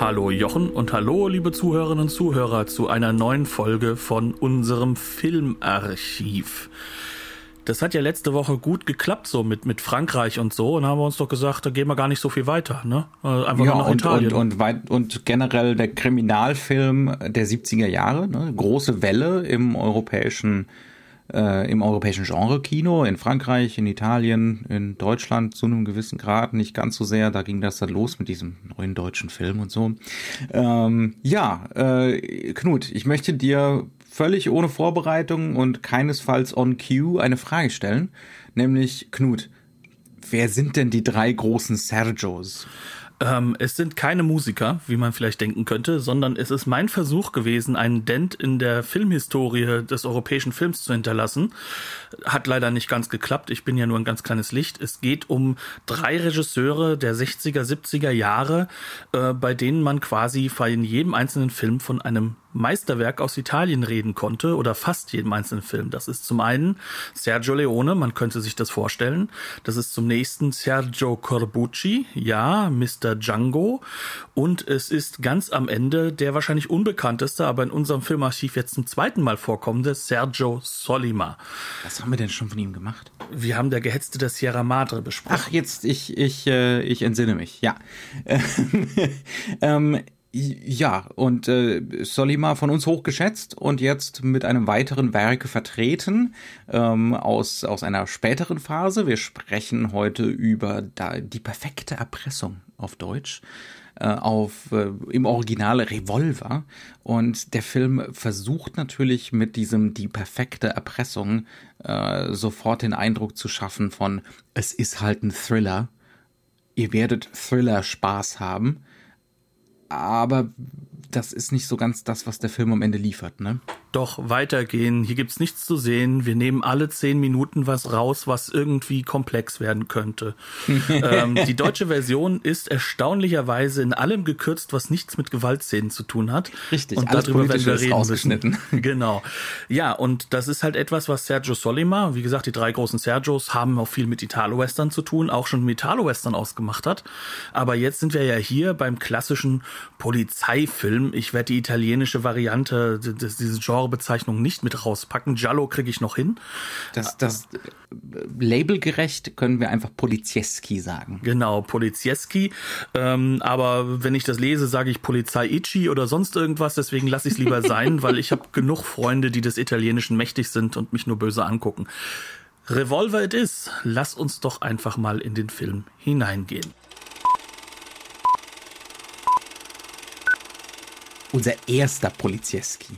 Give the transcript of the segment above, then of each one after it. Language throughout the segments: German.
Hallo Jochen und hallo liebe Zuhörerinnen und Zuhörer zu einer neuen Folge von unserem Filmarchiv. Das hat ja letzte Woche gut geklappt, so mit, mit Frankreich und so. Und haben wir uns doch gesagt, da gehen wir gar nicht so viel weiter, ne? Äh, einfach ja, nur nach und, Italien. Und, und, weit, und generell der Kriminalfilm der 70er Jahre, ne? große Welle im europäischen äh, im europäischen Genre-Kino, in Frankreich, in Italien, in Deutschland zu einem gewissen Grad, nicht ganz so sehr. Da ging das dann los mit diesem neuen deutschen Film und so. Ähm, ja, äh, Knut, ich möchte dir völlig ohne Vorbereitung und keinesfalls on cue eine Frage stellen, nämlich Knut, wer sind denn die drei großen Sergios? Ähm, es sind keine Musiker, wie man vielleicht denken könnte, sondern es ist mein Versuch gewesen, einen Dent in der Filmhistorie des europäischen Films zu hinterlassen. Hat leider nicht ganz geklappt. Ich bin ja nur ein ganz kleines Licht. Es geht um drei Regisseure der 60er, 70er Jahre, äh, bei denen man quasi in jedem einzelnen Film von einem Meisterwerk aus Italien reden konnte oder fast jedem einzelnen Film. Das ist zum einen Sergio Leone, man könnte sich das vorstellen. Das ist zum nächsten Sergio Corbucci, ja, Mr. Django. Und es ist ganz am Ende der wahrscheinlich unbekannteste, aber in unserem Filmarchiv jetzt zum zweiten Mal vorkommende Sergio Solima. Was haben wir denn schon von ihm gemacht? Wir haben der Gehetzte der Sierra Madre besprochen. Ach, jetzt, ich, ich, äh, ich entsinne mich, ja. ähm, ja, und äh, Solima von uns hochgeschätzt und jetzt mit einem weiteren Werke vertreten ähm, aus, aus einer späteren Phase. Wir sprechen heute über da, die perfekte Erpressung auf Deutsch, äh, auf äh, im Original Revolver. Und der Film versucht natürlich mit diesem die perfekte Erpressung äh, sofort den Eindruck zu schaffen von es ist halt ein Thriller. Ihr werdet Thriller Spaß haben aber das ist nicht so ganz das, was der Film am Ende liefert, ne? Doch weitergehen. Hier gibt's nichts zu sehen. Wir nehmen alle zehn Minuten was raus, was irgendwie komplex werden könnte. ähm, die deutsche Version ist erstaunlicherweise in allem gekürzt, was nichts mit Gewaltszenen zu tun hat. Richtig. Und darüber werden wir reden müssen. genau. Ja, und das ist halt etwas, was Sergio Solima, wie gesagt, die drei großen Sergios haben auch viel mit Italo-Western zu tun, auch schon mit Italo-Western ausgemacht hat. Aber jetzt sind wir ja hier beim klassischen Polizeifilm. Ich werde die italienische Variante, Genre Genrebezeichnung nicht mit rauspacken. Giallo kriege ich noch hin. Das, das labelgerecht können wir einfach Polizieski sagen. Genau, Polizieski. Ähm, aber wenn ich das lese, sage ich Polizei Ichi oder sonst irgendwas. Deswegen lasse ich es lieber sein, weil ich habe genug Freunde, die des Italienischen mächtig sind und mich nur böse angucken. Revolver it is. Lass uns doch einfach mal in den Film hineingehen. Unser erster Polizieski.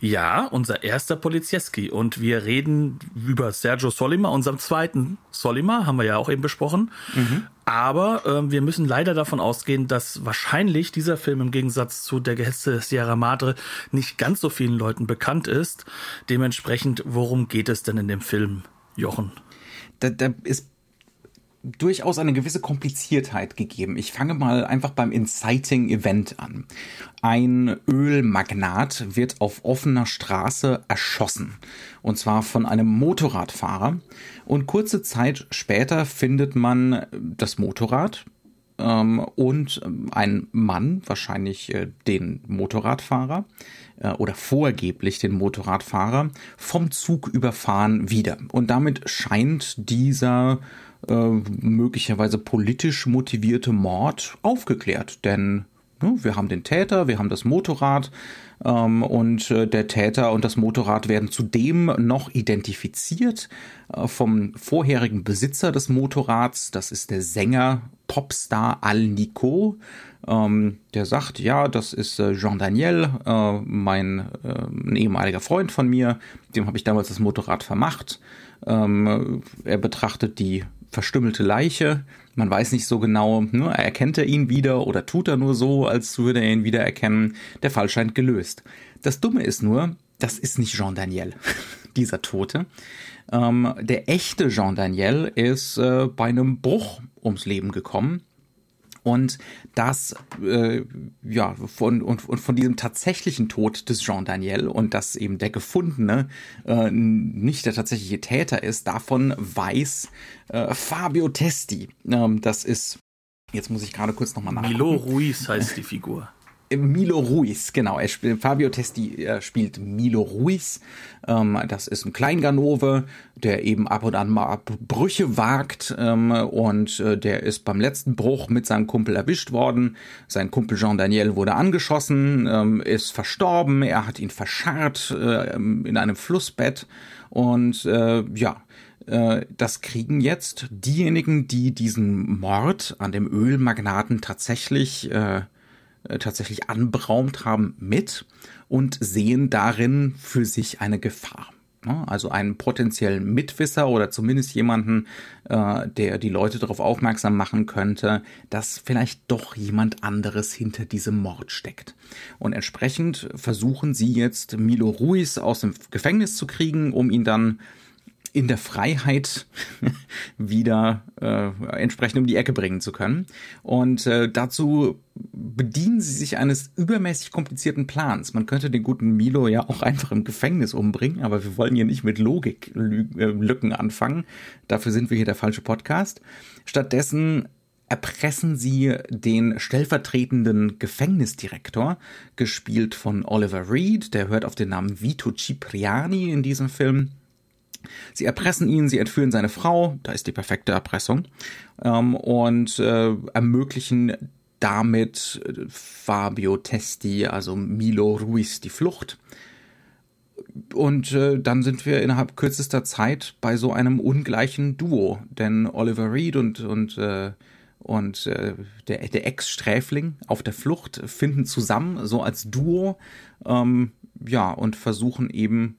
Ja, unser erster Polizieski. Und wir reden über Sergio Solima, unserem zweiten Solima, haben wir ja auch eben besprochen. Mhm. Aber äh, wir müssen leider davon ausgehen, dass wahrscheinlich dieser Film im Gegensatz zu Der Gäste Sierra Madre nicht ganz so vielen Leuten bekannt ist. Dementsprechend, worum geht es denn in dem Film, Jochen? Da, da ist durchaus eine gewisse Kompliziertheit gegeben. Ich fange mal einfach beim Inciting Event an. Ein Ölmagnat wird auf offener Straße erschossen. Und zwar von einem Motorradfahrer. Und kurze Zeit später findet man das Motorrad, ähm, und ein Mann, wahrscheinlich äh, den Motorradfahrer äh, oder vorgeblich den Motorradfahrer, vom Zug überfahren wieder. Und damit scheint dieser äh, möglicherweise politisch motivierte Mord aufgeklärt. Denn ne, wir haben den Täter, wir haben das Motorrad ähm, und äh, der Täter und das Motorrad werden zudem noch identifiziert äh, vom vorherigen Besitzer des Motorrads. Das ist der Sänger Popstar Al Nico. Ähm, der sagt, ja, das ist äh, Jean Daniel, äh, mein äh, ein ehemaliger Freund von mir. Dem habe ich damals das Motorrad vermacht. Ähm, er betrachtet die verstümmelte Leiche. Man weiß nicht so genau, ne, erkennt er ihn wieder oder tut er nur so, als würde er ihn wieder erkennen. Der Fall scheint gelöst. Das Dumme ist nur, das ist nicht Jean Daniel, dieser Tote. Ähm, der echte Jean Daniel ist äh, bei einem Bruch ums Leben gekommen. Und das, äh, ja, von, und, und von diesem tatsächlichen Tod des Jean Daniel und dass eben der Gefundene äh, nicht der tatsächliche Täter ist, davon weiß äh, Fabio Testi. Ähm, das ist, jetzt muss ich gerade kurz nochmal nachgucken. Milo Ruiz heißt die Figur. Milo Ruiz, genau. Er spielt, Fabio Testi er spielt Milo Ruiz. Ähm, das ist ein Kleinganove, der eben ab und an mal Brüche wagt. Ähm, und äh, der ist beim letzten Bruch mit seinem Kumpel erwischt worden. Sein Kumpel Jean Daniel wurde angeschossen, ähm, ist verstorben. Er hat ihn verscharrt äh, in einem Flussbett. Und äh, ja, äh, das kriegen jetzt diejenigen, die diesen Mord an dem Ölmagnaten tatsächlich äh, tatsächlich anberaumt haben, mit und sehen darin für sich eine Gefahr. Ne? Also einen potenziellen Mitwisser oder zumindest jemanden, äh, der die Leute darauf aufmerksam machen könnte, dass vielleicht doch jemand anderes hinter diesem Mord steckt. Und entsprechend versuchen sie jetzt Milo Ruiz aus dem Gefängnis zu kriegen, um ihn dann in der Freiheit wieder äh, entsprechend um die Ecke bringen zu können. Und äh, dazu bedienen sie sich eines übermäßig komplizierten Plans. Man könnte den guten Milo ja auch einfach im Gefängnis umbringen, aber wir wollen hier nicht mit Logiklücken äh, anfangen. Dafür sind wir hier der falsche Podcast. Stattdessen erpressen sie den stellvertretenden Gefängnisdirektor, gespielt von Oliver Reed, der hört auf den Namen Vito Cipriani in diesem Film. Sie erpressen ihn, sie entführen seine Frau, da ist die perfekte Erpressung, ähm, und äh, ermöglichen damit äh, Fabio Testi, also Milo Ruiz, die Flucht. Und äh, dann sind wir innerhalb kürzester Zeit bei so einem ungleichen Duo, denn Oliver Reed und, und, äh, und äh, der, der Ex-Sträfling auf der Flucht finden zusammen, so als Duo, ähm, ja, und versuchen eben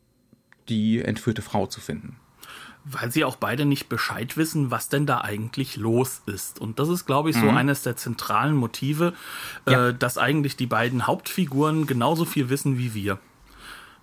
die entführte Frau zu finden. Weil sie auch beide nicht Bescheid wissen, was denn da eigentlich los ist. Und das ist, glaube ich, so mhm. eines der zentralen Motive, äh, ja. äh, dass eigentlich die beiden Hauptfiguren genauso viel wissen wie wir.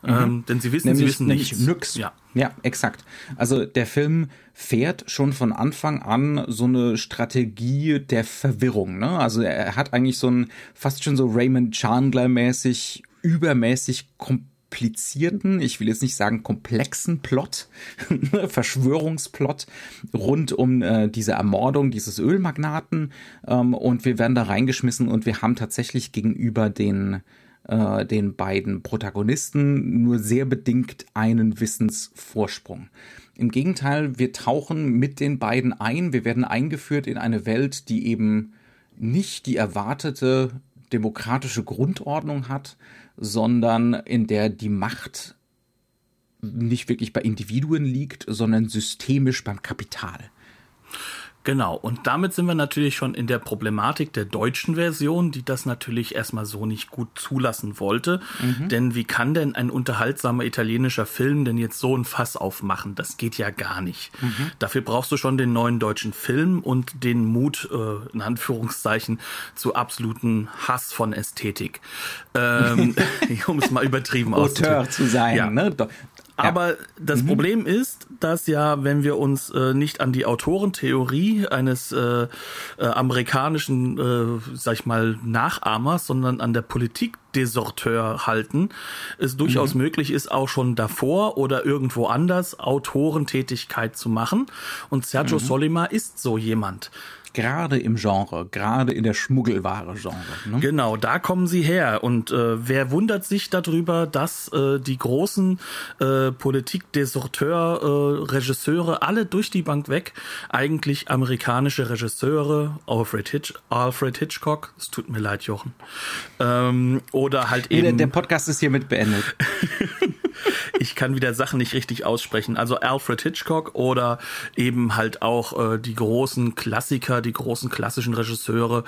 Mhm. Ähm, denn sie wissen, nämlich, sie wissen nämlich nichts. nix. Ja. ja, exakt. Also der Film fährt schon von Anfang an so eine Strategie der Verwirrung. Ne? Also er hat eigentlich so ein fast schon so Raymond Chandler mäßig übermäßig komplex komplizierten, ich will jetzt nicht sagen komplexen Plot, Verschwörungsplot rund um äh, diese Ermordung dieses Ölmagnaten. Ähm, und wir werden da reingeschmissen und wir haben tatsächlich gegenüber den äh, den beiden Protagonisten nur sehr bedingt einen Wissensvorsprung. Im Gegenteil, wir tauchen mit den beiden ein, wir werden eingeführt in eine Welt, die eben nicht die erwartete demokratische Grundordnung hat, sondern in der die Macht nicht wirklich bei Individuen liegt, sondern systemisch beim Kapital. Genau, und damit sind wir natürlich schon in der Problematik der deutschen Version, die das natürlich erstmal so nicht gut zulassen wollte. Mhm. Denn wie kann denn ein unterhaltsamer italienischer Film denn jetzt so ein Fass aufmachen? Das geht ja gar nicht. Mhm. Dafür brauchst du schon den neuen deutschen Film und den Mut, äh, in Anführungszeichen, zu absoluten Hass von Ästhetik. Ähm, um es mal übertrieben auszudrücken. zu sein, ja. ne? Aber ja. das mhm. Problem ist, dass ja, wenn wir uns äh, nicht an die Autorentheorie eines äh, äh, amerikanischen, äh, sag ich mal, Nachahmers, sondern an der Politik Desorteur halten, es durchaus mhm. möglich ist, auch schon davor oder irgendwo anders Autorentätigkeit zu machen. Und Sergio mhm. Solima ist so jemand gerade im Genre, gerade in der Schmuggelware-Genre. Ne? Genau, da kommen sie her. Und äh, wer wundert sich darüber, dass äh, die großen äh, Politik-Desorteur-Regisseure äh, alle durch die Bank weg eigentlich amerikanische Regisseure, Alfred, Hitch, Alfred Hitchcock, es tut mir leid, Jochen, ähm, oder halt eben... Der, der Podcast ist hiermit beendet. ich kann wieder Sachen nicht richtig aussprechen. Also Alfred Hitchcock oder eben halt auch äh, die großen Klassiker, die großen klassischen Regisseure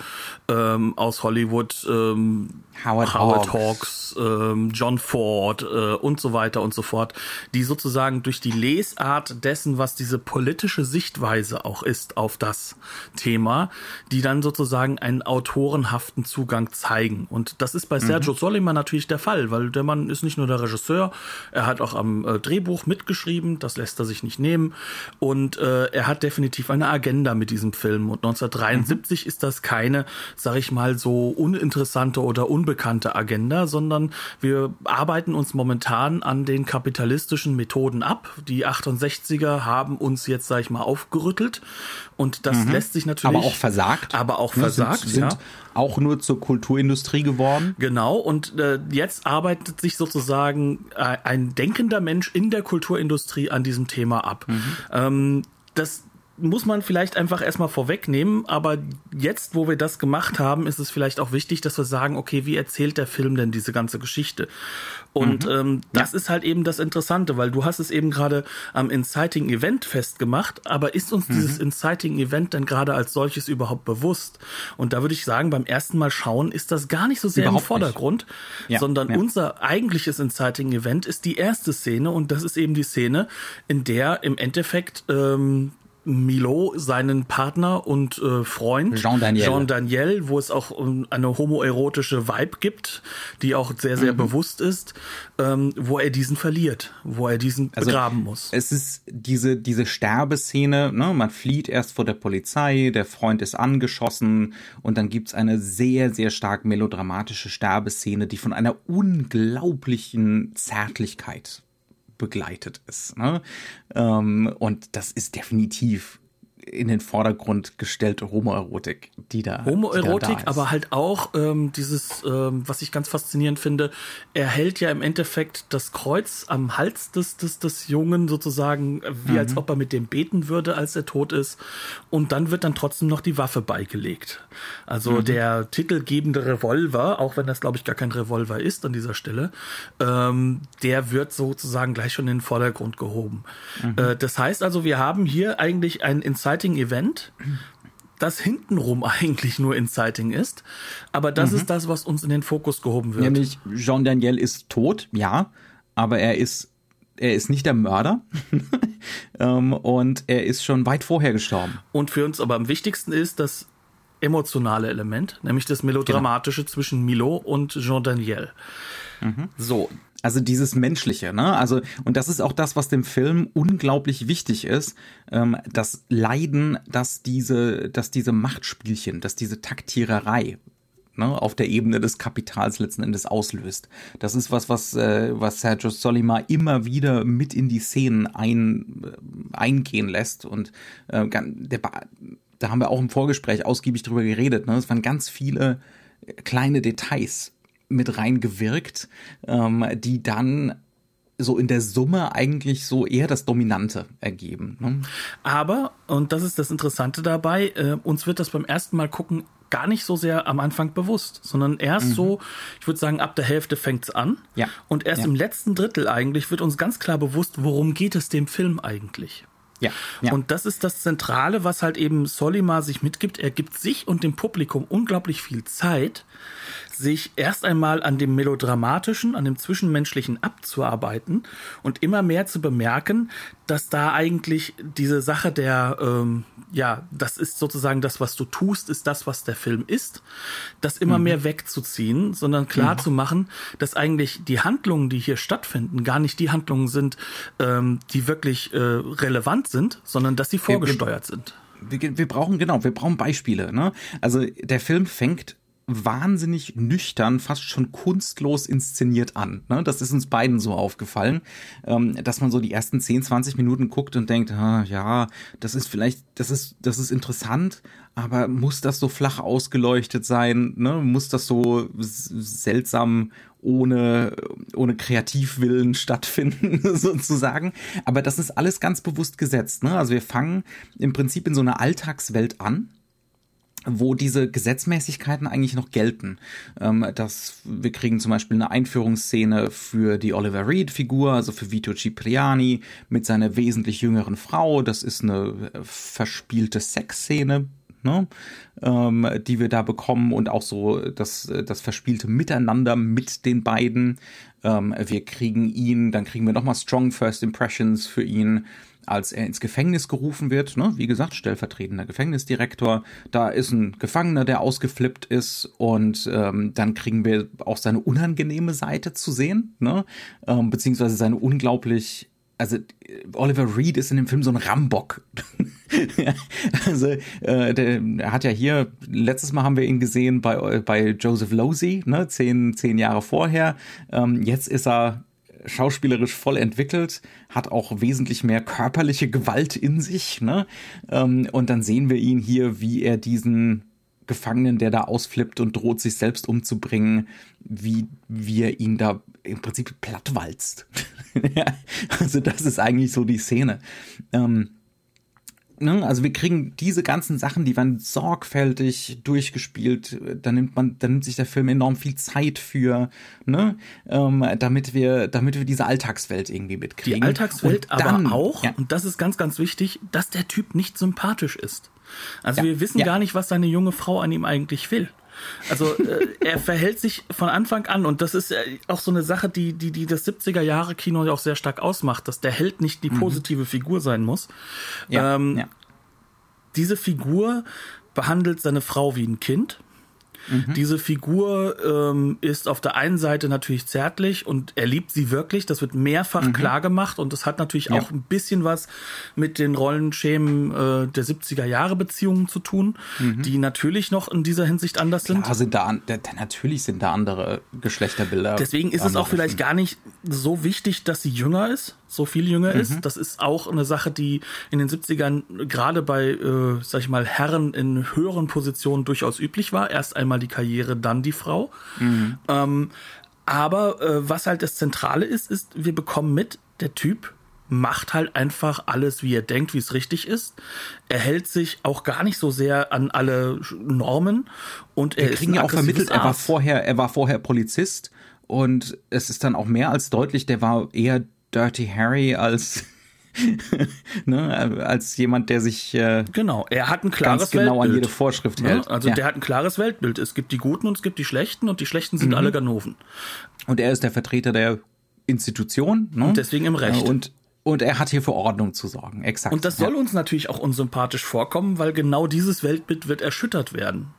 ähm, aus Hollywood, ähm, Howard, Howard Hawks, ähm, John Ford äh, und so weiter und so fort, die sozusagen durch die Lesart dessen, was diese politische Sichtweise auch ist auf das Thema, die dann sozusagen einen autorenhaften Zugang zeigen. Und das ist bei Sergio mhm. Solima natürlich der Fall, weil der Mann ist nicht nur der Regisseur, er hat auch am äh, Drehbuch mitgeschrieben, das lässt er sich nicht nehmen. Und äh, er hat definitiv eine Agenda mit diesem Film. Und 1973 mhm. ist das keine, sag ich mal, so uninteressante oder unbekannte Agenda, sondern wir arbeiten uns momentan an den kapitalistischen Methoden ab. Die 68er haben uns jetzt, sag ich mal, aufgerüttelt. Und das mhm. lässt sich natürlich. Aber auch versagt. Aber auch versagt, sind, sind ja. Auch nur zur Kulturindustrie geworden. Genau. Und äh, jetzt arbeitet sich sozusagen äh, ein denkender Mensch in der Kulturindustrie an diesem Thema ab. Mhm. Ähm, das muss man vielleicht einfach erstmal vorwegnehmen, aber jetzt, wo wir das gemacht haben, ist es vielleicht auch wichtig, dass wir sagen, okay, wie erzählt der Film denn diese ganze Geschichte? Und mhm. ähm, das ja. ist halt eben das Interessante, weil du hast es eben gerade am Inciting Event festgemacht, aber ist uns mhm. dieses Inciting Event denn gerade als solches überhaupt bewusst? Und da würde ich sagen, beim ersten Mal schauen ist das gar nicht so sehr überhaupt im Vordergrund, ja. sondern ja. unser eigentliches Inciting Event ist die erste Szene und das ist eben die Szene, in der im Endeffekt ähm, Milo seinen Partner und äh, Freund Jean Daniel. Jean Daniel, wo es auch um, eine homoerotische Vibe gibt, die auch sehr, sehr mhm. bewusst ist, ähm, wo er diesen verliert, wo er diesen also, begraben muss. Es ist diese, diese Sterbeszene, ne? man flieht erst vor der Polizei, der Freund ist angeschossen und dann gibt's eine sehr, sehr stark melodramatische Sterbeszene, die von einer unglaublichen Zärtlichkeit begleitet ist. Ne? Ähm, und das ist definitiv in den Vordergrund gestellte Homoerotik, die da. Homoerotik, die da aber halt auch ähm, dieses, ähm, was ich ganz faszinierend finde, er hält ja im Endeffekt das Kreuz am Hals des, des, des Jungen sozusagen, wie mhm. als ob er mit dem beten würde, als er tot ist. Und dann wird dann trotzdem noch die Waffe beigelegt. Also mhm. der titelgebende Revolver, auch wenn das glaube ich gar kein Revolver ist an dieser Stelle, ähm, der wird sozusagen gleich schon in den Vordergrund gehoben. Mhm. Äh, das heißt also, wir haben hier eigentlich ein Inside Inciting Event, das hintenrum eigentlich nur Inciting ist. Aber das mhm. ist das, was uns in den Fokus gehoben wird. Nämlich Jean Daniel ist tot, ja, aber er ist er ist nicht der Mörder ähm, und er ist schon weit vorher gestorben. Und für uns aber am wichtigsten ist das emotionale Element, nämlich das Melodramatische genau. zwischen Milo und Jean Daniel. Mhm. So, also dieses Menschliche, ne? Also, und das ist auch das, was dem Film unglaublich wichtig ist. Ähm, das Leiden, dass diese, dass diese Machtspielchen, dass diese Taktiererei, ne, auf der Ebene des Kapitals letzten Endes auslöst. Das ist was, was, äh, was Sergio Solima immer wieder mit in die Szenen ein, äh, eingehen lässt. Und äh, der, da haben wir auch im Vorgespräch ausgiebig drüber geredet. Ne? Es waren ganz viele kleine Details, mit reingewirkt, ähm, die dann so in der Summe eigentlich so eher das Dominante ergeben. Ne? Aber, und das ist das Interessante dabei, äh, uns wird das beim ersten Mal gucken gar nicht so sehr am Anfang bewusst, sondern erst mhm. so, ich würde sagen, ab der Hälfte fängt's an. Ja. Und erst ja. im letzten Drittel eigentlich wird uns ganz klar bewusst, worum geht es dem Film eigentlich. Ja, ja. Und das ist das Zentrale, was halt eben Solima sich mitgibt. Er gibt sich und dem Publikum unglaublich viel Zeit, sich erst einmal an dem Melodramatischen, an dem Zwischenmenschlichen abzuarbeiten und immer mehr zu bemerken, dass da eigentlich diese Sache der, ähm, ja, das ist sozusagen das, was du tust, ist das, was der Film ist, das immer mhm. mehr wegzuziehen, sondern klar mhm. zu machen, dass eigentlich die Handlungen, die hier stattfinden, gar nicht die Handlungen sind, ähm, die wirklich äh, relevant sind, sondern dass sie vorgesteuert wir, wir, sind. Wir, wir brauchen, genau, wir brauchen Beispiele. Ne? Also der Film fängt wahnsinnig nüchtern, fast schon kunstlos inszeniert an. Ne? Das ist uns beiden so aufgefallen, ähm, dass man so die ersten 10, 20 Minuten guckt und denkt, ah, ja, das ist vielleicht, das ist, das ist interessant, aber muss das so flach ausgeleuchtet sein? Ne? Muss das so seltsam ohne, ohne Kreativwillen stattfinden, sozusagen. Aber das ist alles ganz bewusst gesetzt. Ne? Also wir fangen im Prinzip in so einer Alltagswelt an wo diese Gesetzmäßigkeiten eigentlich noch gelten. Ähm, dass wir kriegen zum Beispiel eine Einführungsszene für die Oliver Reed-Figur, also für Vito Cipriani mit seiner wesentlich jüngeren Frau. Das ist eine verspielte Sexszene, ne, ähm, die wir da bekommen und auch so das, das verspielte Miteinander mit den beiden. Ähm, wir kriegen ihn, dann kriegen wir nochmal Strong First Impressions für ihn als er ins Gefängnis gerufen wird, ne, wie gesagt, stellvertretender Gefängnisdirektor, da ist ein Gefangener, der ausgeflippt ist und ähm, dann kriegen wir auch seine unangenehme Seite zu sehen, ne, ähm, beziehungsweise seine unglaublich also Oliver Reed ist in dem Film so ein Rambock. also äh, der, er hat ja hier, letztes Mal haben wir ihn gesehen bei, bei Joseph Losey, ne, zehn, zehn Jahre vorher. Ähm, jetzt ist er schauspielerisch voll entwickelt, hat auch wesentlich mehr körperliche Gewalt in sich. Ne? Ähm, und dann sehen wir ihn hier, wie er diesen Gefangenen, der da ausflippt und droht, sich selbst umzubringen, wie, er ihn da im Prinzip plattwalzt. also das ist eigentlich so die Szene. Ähm, ne, also wir kriegen diese ganzen Sachen, die werden sorgfältig durchgespielt. Da nimmt man, da nimmt sich der Film enorm viel Zeit für, ne, ähm, damit wir, damit wir diese Alltagswelt irgendwie mitkriegen. Die Alltagswelt dann, aber auch, ja. und das ist ganz, ganz wichtig, dass der Typ nicht sympathisch ist. Also ja, wir wissen ja. gar nicht, was seine junge Frau an ihm eigentlich will. Also äh, er verhält sich von Anfang an und das ist äh, auch so eine Sache, die, die, die das 70er Jahre Kino ja auch sehr stark ausmacht, dass der Held nicht die mhm. positive mhm. Figur sein muss. Ja, ähm, ja. Diese Figur behandelt seine Frau wie ein Kind. Mhm. Diese Figur ähm, ist auf der einen Seite natürlich zärtlich und er liebt sie wirklich. Das wird mehrfach mhm. klar gemacht und das hat natürlich ja. auch ein bisschen was mit den Rollenschemen äh, der 70er Jahre Beziehungen zu tun, mhm. die natürlich noch in dieser Hinsicht anders Klar sind. Sind da an, natürlich sind da andere Geschlechterbilder. Deswegen ist es auch vielleicht gar nicht so wichtig, dass sie jünger ist so viel jünger mhm. ist. Das ist auch eine Sache, die in den 70ern gerade bei, äh, sag ich mal, Herren in höheren Positionen durchaus üblich war. Erst einmal die Karriere, dann die Frau. Mhm. Ähm, aber äh, was halt das Zentrale ist, ist, wir bekommen mit, der Typ macht halt einfach alles, wie er denkt, wie es richtig ist. Er hält sich auch gar nicht so sehr an alle Normen und er Wir kriegen ja auch vermittelt, er war vorher, er war vorher Polizist und es ist dann auch mehr als deutlich, der war eher Dirty Harry als ne, als jemand, der sich äh, genau, er hat ein klares ganz genau Weltbild. an jede Vorschrift ne? hält. Also ja. der hat ein klares Weltbild. Es gibt die Guten und es gibt die Schlechten und die Schlechten sind mhm. alle Ganoven. Und er ist der Vertreter der Institution ne? und deswegen im Recht. Und und er hat hier für Ordnung zu sorgen, exakt. Und das soll ja. uns natürlich auch unsympathisch vorkommen, weil genau dieses Weltbild wird erschüttert werden.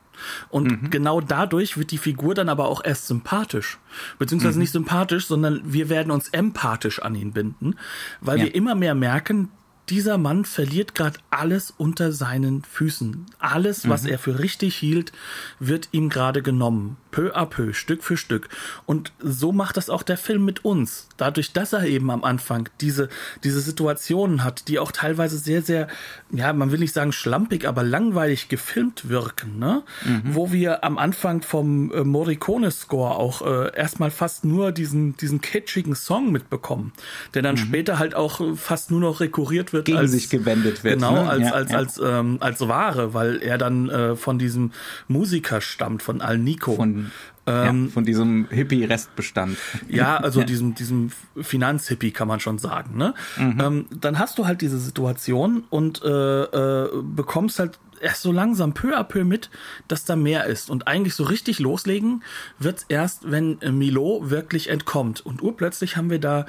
Und mhm. genau dadurch wird die Figur dann aber auch erst sympathisch. Beziehungsweise mhm. nicht sympathisch, sondern wir werden uns empathisch an ihn binden, weil ja. wir immer mehr merken, dieser Mann verliert gerade alles unter seinen Füßen. Alles, was mhm. er für richtig hielt, wird ihm gerade genommen. Peu à peu, Stück für Stück. Und so macht das auch der Film mit uns. Dadurch, dass er eben am Anfang diese, diese Situationen hat, die auch teilweise sehr, sehr, ja, man will nicht sagen schlampig, aber langweilig gefilmt wirken, ne? Mhm. Wo wir am Anfang vom äh, Morricone-Score auch äh, erstmal fast nur diesen, diesen kitschigen Song mitbekommen, der dann mhm. später halt auch fast nur noch rekurriert wird wird. Gegen als, sich gewendet wird. Genau, ne? als, ja, als, ja. als, ähm, als Ware, weil er dann äh, von diesem Musiker stammt, von Al Nico. Von, ähm, ja, von diesem Hippie-Restbestand. Ja, also diesem, diesem Finanzhippie kann man schon sagen. Ne? Mhm. Ähm, dann hast du halt diese Situation und äh, äh, bekommst halt erst so langsam peu à peu mit, dass da mehr ist. Und eigentlich so richtig loslegen wird's erst, wenn Milo wirklich entkommt. Und urplötzlich haben wir da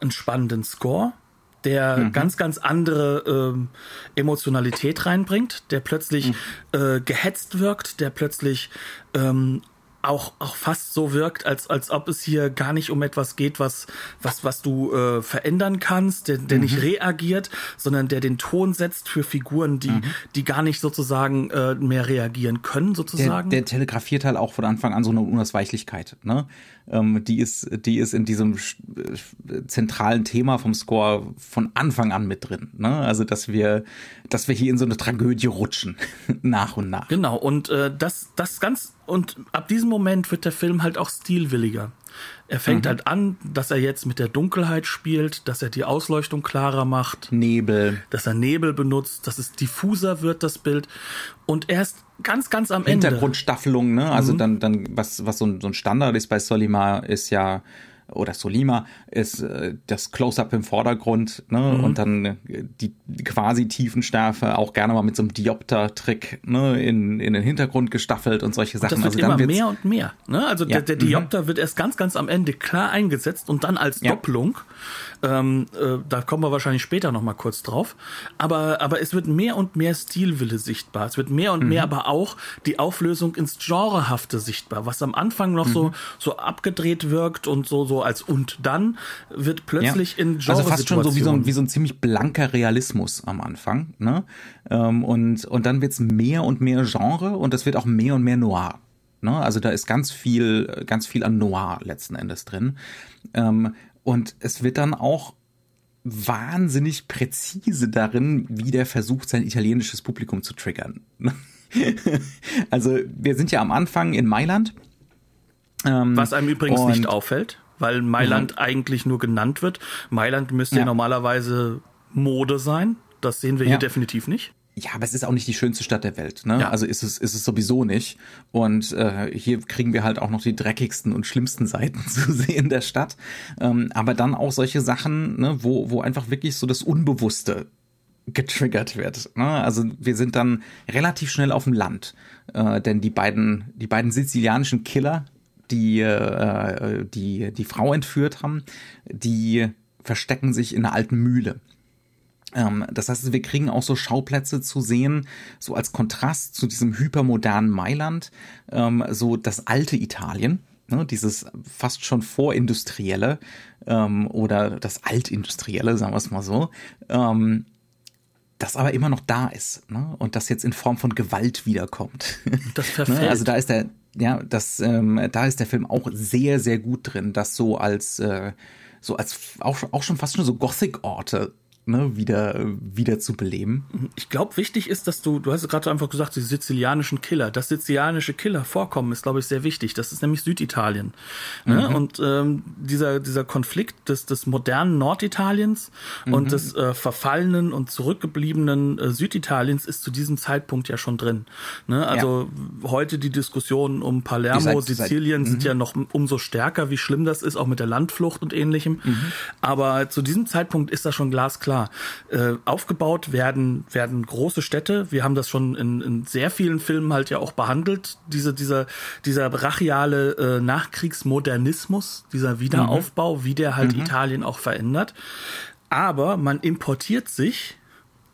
einen spannenden Score, der mhm. ganz, ganz andere ähm, Emotionalität reinbringt, der plötzlich mhm. äh, gehetzt wirkt, der plötzlich ähm, auch, auch fast so wirkt, als, als ob es hier gar nicht um etwas geht, was, was, was du äh, verändern kannst, der, der mhm. nicht reagiert, sondern der den Ton setzt für Figuren, die, mhm. die gar nicht sozusagen äh, mehr reagieren können, sozusagen. Der, der telegrafiert halt auch von Anfang an so eine Unausweichlichkeit, ne? Ähm, die ist, die ist in diesem äh, zentralen Thema vom Score von Anfang an mit drin, ne? Also, dass wir, dass wir hier in so eine Tragödie rutschen, nach und nach. Genau, und äh, das, das ganz und ab diesem Moment wird der Film halt auch stilwilliger. Er fängt mhm. halt an, dass er jetzt mit der Dunkelheit spielt, dass er die Ausleuchtung klarer macht. Nebel. Dass er Nebel benutzt, dass es diffuser wird, das Bild. Und erst ganz, ganz am Ende. Hintergrundstaffelung, ne? Also mhm. dann, dann, was, was so ein, so ein Standard ist bei Solimar, ist ja oder Solima ist äh, das Close-up im Vordergrund ne? Mhm. und dann äh, die, die quasi Tiefenschärfe auch gerne mal mit so einem Diopter-Trick ne? in, in den Hintergrund gestaffelt und solche Sachen. Und das wird also immer mehr und mehr. Ne? Also ja. der, der Diopter mhm. wird erst ganz, ganz am Ende klar eingesetzt und dann als ja. Doppelung. Ähm, äh, da kommen wir wahrscheinlich später noch mal kurz drauf. Aber, aber es wird mehr und mehr Stilwille sichtbar. Es wird mehr und mhm. mehr aber auch die Auflösung ins Genrehafte sichtbar, was am Anfang noch so, mhm. so abgedreht wirkt und so, so als und dann wird plötzlich ja. in Genre Also fast schon so wie so, ein, wie so ein ziemlich blanker Realismus am Anfang. Ne? Ähm, und, und dann wird's mehr und mehr Genre und es wird auch mehr und mehr Noir. Ne? Also da ist ganz viel, ganz viel an Noir letzten Endes drin. Ähm, und es wird dann auch wahnsinnig präzise darin, wie der versucht, sein italienisches Publikum zu triggern. also wir sind ja am Anfang in Mailand. Ähm, Was einem übrigens nicht auffällt weil Mailand mhm. eigentlich nur genannt wird. Mailand müsste ja. normalerweise Mode sein. Das sehen wir ja. hier definitiv nicht. Ja, aber es ist auch nicht die schönste Stadt der Welt. Ne? Ja. Also ist es, ist es sowieso nicht. Und äh, hier kriegen wir halt auch noch die dreckigsten und schlimmsten Seiten zu sehen der Stadt. Ähm, aber dann auch solche Sachen, ne, wo, wo einfach wirklich so das Unbewusste getriggert wird. Ne? Also wir sind dann relativ schnell auf dem Land, äh, denn die beiden, die beiden sizilianischen Killer, die äh, die die Frau entführt haben, die verstecken sich in einer alten Mühle. Ähm, das heißt, wir kriegen auch so Schauplätze zu sehen, so als Kontrast zu diesem hypermodernen Mailand, ähm, so das alte Italien, ne, dieses fast schon vorindustrielle ähm, oder das altindustrielle, sagen wir es mal so. Das aber immer noch da ist ne? und das jetzt in Form von Gewalt wiederkommt. Das ne, verfällt. Also da ist der, ja, das, ähm, da ist der Film auch sehr, sehr gut drin, das so als, äh, so als auch, auch schon fast schon so Gothic-Orte ne, wieder, wieder zu beleben. Ich glaube, wichtig ist, dass du, du hast gerade einfach gesagt, die sizilianischen Killer. Das sizilianische Killer-Vorkommen ist, glaube ich, sehr wichtig. Das ist nämlich Süditalien. Ne? Mhm. Und ähm, dieser, dieser Konflikt des, des modernen Norditaliens mhm. und des äh, verfallenen und zurückgebliebenen äh, Süditaliens ist zu diesem Zeitpunkt ja schon drin. Ne? Also ja. heute die Diskussionen um Palermo, seit, Sizilien seit, sind mhm. ja noch umso stärker, wie schlimm das ist, auch mit der Landflucht und ähnlichem. Mhm. Aber zu diesem Zeitpunkt ist das schon glasklar klar. Äh, aufgebaut werden, werden große Städte. Wir haben das schon in, in sehr vielen Filmen halt ja auch behandelt. Diese, dieser, dieser brachiale äh, Nachkriegsmodernismus, dieser Wiederaufbau, mhm. wie der halt mhm. Italien auch verändert. Aber man importiert sich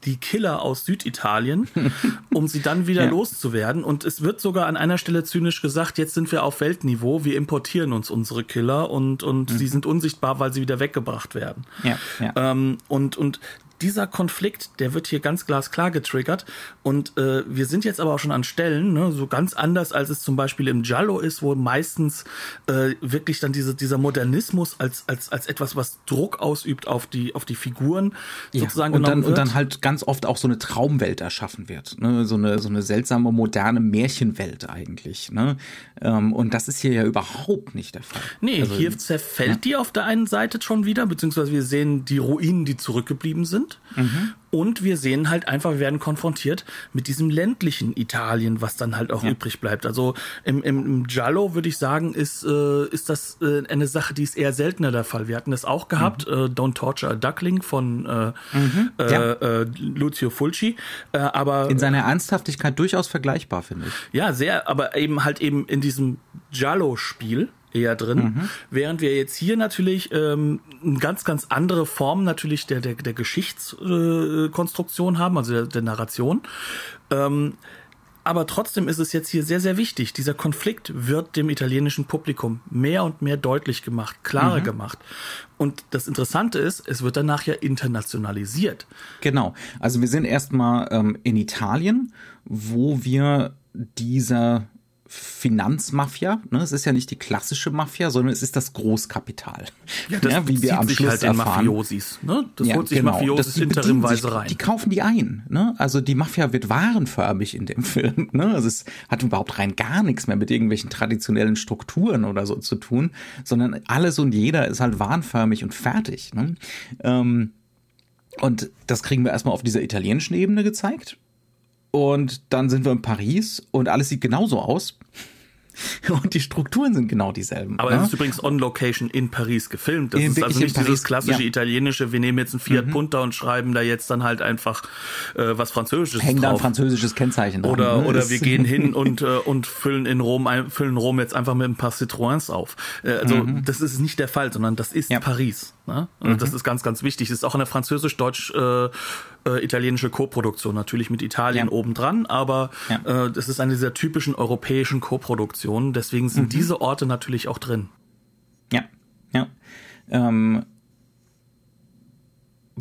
die Killer aus Süditalien, um sie dann wieder ja. loszuwerden. Und es wird sogar an einer Stelle zynisch gesagt, jetzt sind wir auf Weltniveau, wir importieren uns unsere Killer und, und mhm. sie sind unsichtbar, weil sie wieder weggebracht werden. Ja, ja. Ähm, und, und dieser Konflikt, der wird hier ganz glasklar getriggert. Und äh, wir sind jetzt aber auch schon an Stellen, ne, so ganz anders, als es zum Beispiel im Giallo ist, wo meistens äh, wirklich dann diese, dieser Modernismus als, als, als etwas, was Druck ausübt auf die, auf die Figuren ja, sozusagen und dann, wird. Und dann halt ganz oft auch so eine Traumwelt erschaffen wird. Ne? So, eine, so eine seltsame, moderne Märchenwelt eigentlich. Ne? Ähm, und das ist hier ja überhaupt nicht der Fall. Nee, also, hier zerfällt ja. die auf der einen Seite schon wieder, beziehungsweise wir sehen die Ruinen, die zurückgeblieben sind sind. Mhm. Und wir sehen halt einfach, wir werden konfrontiert mit diesem ländlichen Italien, was dann halt auch ja. übrig bleibt. Also im, im, im Giallo würde ich sagen, ist, äh, ist das äh, eine Sache, die ist eher seltener der Fall. Wir hatten das auch gehabt, mhm. äh, Don't Torture a Duckling von äh, mhm. Äh, ja. äh, Lucio Fulci. Äh, aber in seiner Ernsthaftigkeit durchaus vergleichbar, finde ich. Ja, sehr, aber eben halt eben in diesem Giallo-Spiel eher drin. Mhm. Während wir jetzt hier natürlich ähm, eine ganz, ganz andere Form natürlich der, der, der Geschichtskonstruktion äh, haben, also der, der Narration. Ähm, aber trotzdem ist es jetzt hier sehr, sehr wichtig. Dieser Konflikt wird dem italienischen Publikum mehr und mehr deutlich gemacht, klarer mhm. gemacht. Und das Interessante ist, es wird danach ja internationalisiert. Genau. Also wir sind erstmal ähm, in Italien, wo wir dieser Finanzmafia. Ne? Es ist ja nicht die klassische Mafia, sondern es ist das Großkapital. Ja, das ja, wie wir am Schluss halt erfahren. Mafiosis. Ne? Das ja, holt sich genau. Mafiosis das, interimweise rein. Die kaufen die ein. Ne? Also die Mafia wird warenförmig in dem Film. Ne? Also es hat überhaupt rein gar nichts mehr mit irgendwelchen traditionellen Strukturen oder so zu tun, sondern alles und jeder ist halt warenförmig und fertig. Ne? Ähm, und das kriegen wir erstmal auf dieser italienischen Ebene gezeigt und dann sind wir in Paris und alles sieht genauso aus. Und die Strukturen sind genau dieselben. Aber ne? es ist übrigens on Location in Paris gefilmt. Das In- ist also in nicht dieses Paris, klassische ja. italienische, wir nehmen jetzt einen Fiat Punta und schreiben da jetzt dann halt einfach äh, was Französisches Hängen da ein drauf. französisches Kennzeichen dran, Oder, ne? oder Das- wir gehen hin und, äh, und füllen in Rom, ein, füllen Rom jetzt einfach mit ein paar Citroëns auf. Äh, also das ist nicht der Fall, sondern das ist Mhm. Ja. Paris. Ne? Und Das ist ganz, ganz wichtig. Das ist auch eine französisch-deutsch äh, äh, italienische Koproduktion, natürlich mit Italien Ja. obendran, aber Ja. äh, das ist eine dieser typischen europäischen Koproduktionen. Deswegen sind Mhm. diese Orte natürlich auch drin. Ja, ja. Ähm,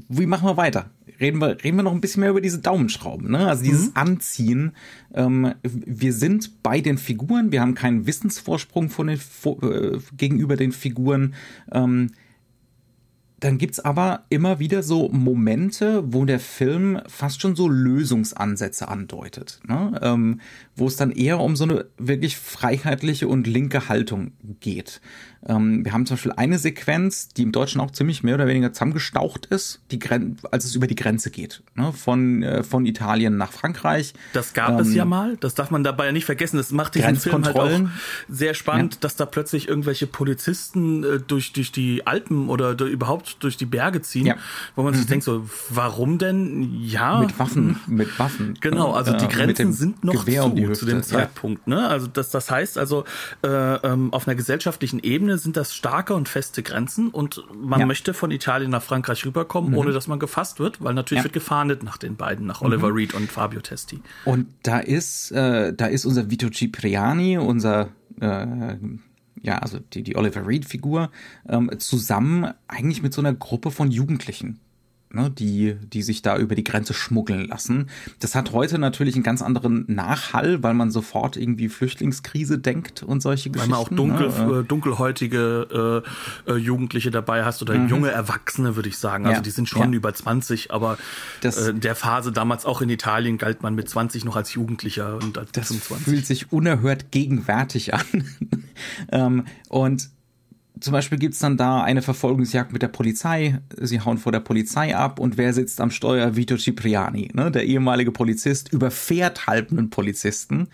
wie machen wir weiter? Reden wir, reden wir noch ein bisschen mehr über diese Daumenschrauben, ne? Also dieses Anziehen. Ähm, wir sind bei den Figuren, wir haben keinen Wissensvorsprung von den, vor, äh, gegenüber den Figuren. Ähm, dann gibt's aber immer wieder so Momente, wo der Film fast schon so Lösungsansätze andeutet, ne? ähm, wo es dann eher um so eine wirklich freiheitliche und linke Haltung geht. Ähm, wir haben zum Beispiel eine Sequenz, die im Deutschen auch ziemlich mehr oder weniger zusammengestaucht ist, die Gren als es über die Grenze geht, ne? von, äh, von Italien nach Frankreich. Das gab es ja mal, das darf man dabei ja nicht vergessen. Das macht diesen Film halt auch sehr spannend, dass da plötzlich irgendwelche Polizisten äh, durch, durch die Alpen oder durch, überhaupt durch die Berge ziehen, Ja. wo man sich denkt so, warum denn? Ja. Mit Waffen, mit Waffen. Genau, also die Äh, Grenzen dem sind noch Gewehr zu, um zu dem Ja. Zeitpunkt. Ne? Also das, das heißt also, äh, ähm, auf einer gesellschaftlichen Ebene sind das starke und feste Grenzen und man Ja. Mhm. möchte von Italien nach Frankreich rüberkommen, ohne dass man gefasst wird, weil natürlich Ja. Mhm. wird gefahndet nach den beiden, nach Oliver Reed und Fabio Testi. Und da ist, äh, da ist unser Vito Cipriani, unser, äh, ja, also die, die Oliver Reed-Figur, ähm, zusammen eigentlich mit so einer Gruppe von Jugendlichen. Ne, die, die sich da über die Grenze schmuggeln lassen. Das hat heute natürlich einen ganz anderen Nachhall, weil man sofort irgendwie Flüchtlingskrise denkt und solche Weil Geschichten. man auch dunkel, ne? äh, dunkelhäutige äh, äh, Jugendliche dabei hast oder junge Erwachsene, würde ich sagen. Also Mhm. Ja. die sind schon Ja. über 20, aber Das- äh, der Phase damals auch in Italien galt man mit 20 noch als Jugendlicher und als Das 25. fühlt sich unerhört gegenwärtig an. ähm, und zum Beispiel gibt's dann da eine Verfolgungsjagd mit der Polizei. Sie hauen vor der Polizei ab und wer sitzt am Steuer? Vito Cipriani, ne? der ehemalige Polizist, überfährt halb einen Polizisten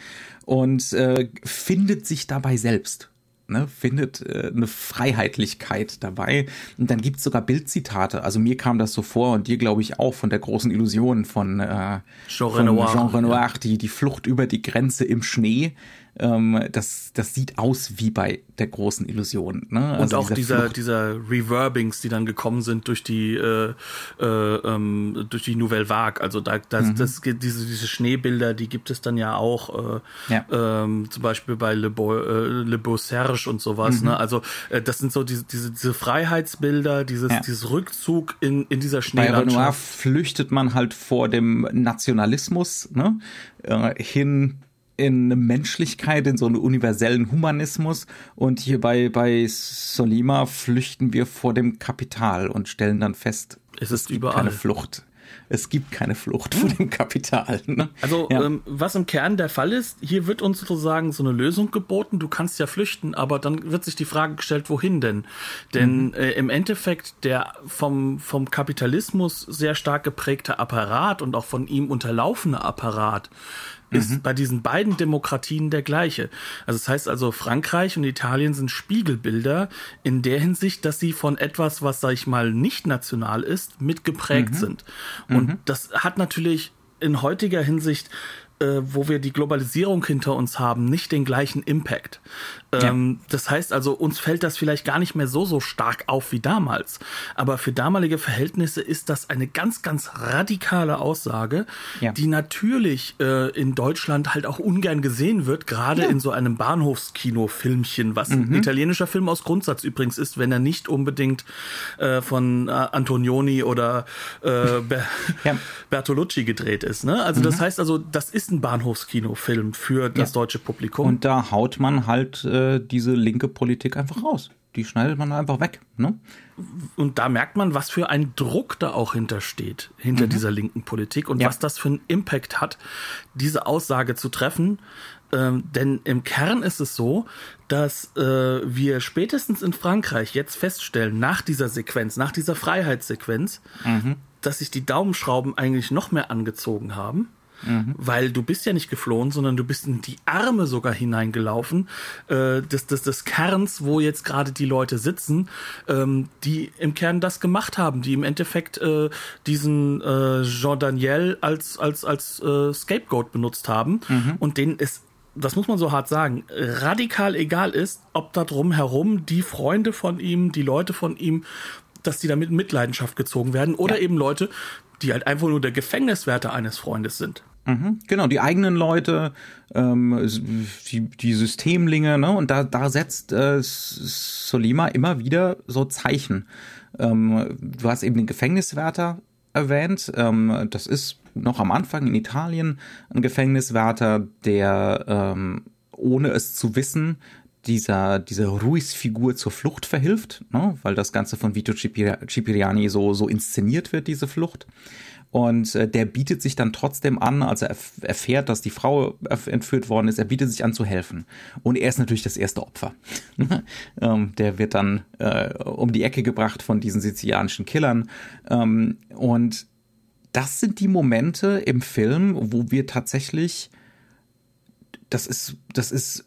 und äh, findet sich dabei selbst. Ne, findet äh, eine Freiheitlichkeit dabei. Und dann gibt's sogar Bildzitate. Also mir kam das so vor und dir glaube ich auch von der großen Illusion von, äh, Jean von Renoir. Jean Renoir, die, die Flucht über die Grenze im Schnee. Ähm, das, das sieht aus wie bei der großen Illusion. Ne? Und Also auch dieser, dieser Reverbings, die dann gekommen sind durch die, äh, äh, ähm, durch die Nouvelle Vague. Also da, das, Mhm. das, diese, diese Schneebilder, die gibt es dann ja auch, äh, Ja. ähm, zum Beispiel bei Le Beau, äh, Le Beau Serge und sowas. Mhm. Ne? Also äh, das sind so diese, diese, diese Freiheitsbilder, dieses, Ja. dieses Rückzug in, in dieser Bei Renoir Schneelandschaft. flüchtet man halt vor dem Nationalismus ne? äh, hin in eine Menschlichkeit, in so einen universellen Humanismus. Und hier bei, bei Solima flüchten wir vor dem Kapital und stellen dann fest, Es ist gibt überall. keine Flucht. Es gibt keine Flucht vor dem Kapital. Ne? Also, ja. ähm, was im Kern der Fall ist, hier wird uns sozusagen so eine Lösung geboten. Du kannst ja flüchten, aber dann wird sich die Frage gestellt, wohin denn? Denn Mhm. äh, im Endeffekt der vom, vom Kapitalismus sehr stark geprägte Apparat und auch von ihm unterlaufene Apparat ist Mhm. bei diesen beiden Demokratien der gleiche. Also das heißt also, Frankreich und Italien sind Spiegelbilder in der Hinsicht, dass sie von etwas, was, sag ich mal, nicht national ist, mitgeprägt sind. Und das hat natürlich in heutiger Hinsicht äh, wo wir die Globalisierung hinter uns haben, nicht den gleichen Impact. Ähm, Das heißt also, uns fällt das vielleicht gar nicht mehr so, so stark auf wie damals. Aber für damalige Verhältnisse ist das eine ganz, ganz radikale Aussage, Ja. die natürlich äh, in Deutschland halt auch ungern gesehen wird, gerade in so einem Bahnhofskino-Filmchen, was Mhm. ein italienischer Film aus Grundsatz übrigens ist, wenn er nicht unbedingt äh, von äh, Antonioni oder äh, Ber Ja. Bertolucci gedreht ist. Ne? Also das heißt also, das ist ein Bahnhofskinofilm für das Ja. deutsche Publikum. Und da haut man halt äh, diese linke Politik einfach raus. Die schneidet man einfach weg. Ne? Und da merkt man, was für ein Druck da auch hintersteht, hinter dieser linken Politik und Mhm. Ja. was das für einen Impact hat, diese Aussage zu treffen. Ähm, denn im Kern ist es so, dass äh, wir spätestens in Frankreich jetzt feststellen, nach dieser Sequenz, nach dieser Freiheitssequenz, Mhm. dass sich die Daumenschrauben eigentlich noch mehr angezogen haben. Mhm. weil du bist ja nicht geflohen, sondern du bist in die Arme sogar hineingelaufen äh, des, des, des Kerns, wo jetzt gerade die Leute sitzen, ähm, die im Kern das gemacht haben, die im Endeffekt äh, diesen äh, Jean Daniel als, als, als äh, Scapegoat benutzt haben mhm. und denen es das muss man so hart sagen, radikal egal ist, ob da drumherum die Freunde von ihm, die Leute von ihm, dass die damit in Mitleidenschaft gezogen werden oder ja. eben Leute, die halt einfach nur der Gefängniswärter eines Freundes sind. Mhm, genau, die eigenen Leute, ähm, die, die Systemlinge, ne? Und da, da setzt äh, Solima immer wieder so Zeichen. Ähm, du hast eben den Gefängniswärter erwähnt. Ähm, das ist noch am Anfang in Italien ein Gefängniswärter, der ähm, ohne es zu wissen dieser, dieser Ruiz-Figur zur Flucht verhilft, ne? weil das Ganze von Vito Cipriani so, so inszeniert wird, diese Flucht. Und äh, der bietet sich dann trotzdem an, als er erfährt, dass die Frau entführt worden ist, er bietet sich an zu helfen. Und er ist natürlich das erste Opfer. ähm, der wird dann äh, um die Ecke gebracht von diesen sizilianischen Killern. Ähm, und das sind die Momente im Film, wo wir tatsächlich, das ist, das ist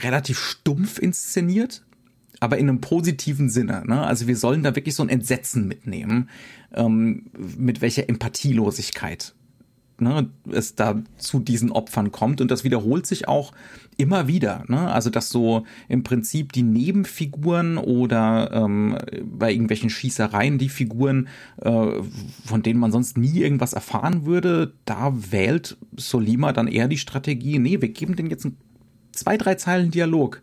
relativ stumpf inszeniert, aber in einem positiven Sinne. Ne? Also wir sollen da wirklich so ein Entsetzen mitnehmen, ähm, mit welcher Empathielosigkeit ne, es da zu diesen Opfern kommt. Und das wiederholt sich auch immer wieder. Ne? Also dass so im Prinzip die Nebenfiguren oder ähm, bei irgendwelchen Schießereien die Figuren, äh, von denen man sonst nie irgendwas erfahren würde, da wählt Solima dann eher die Strategie, nee, wir geben denen jetzt ein zwei, drei Zeilen Dialog.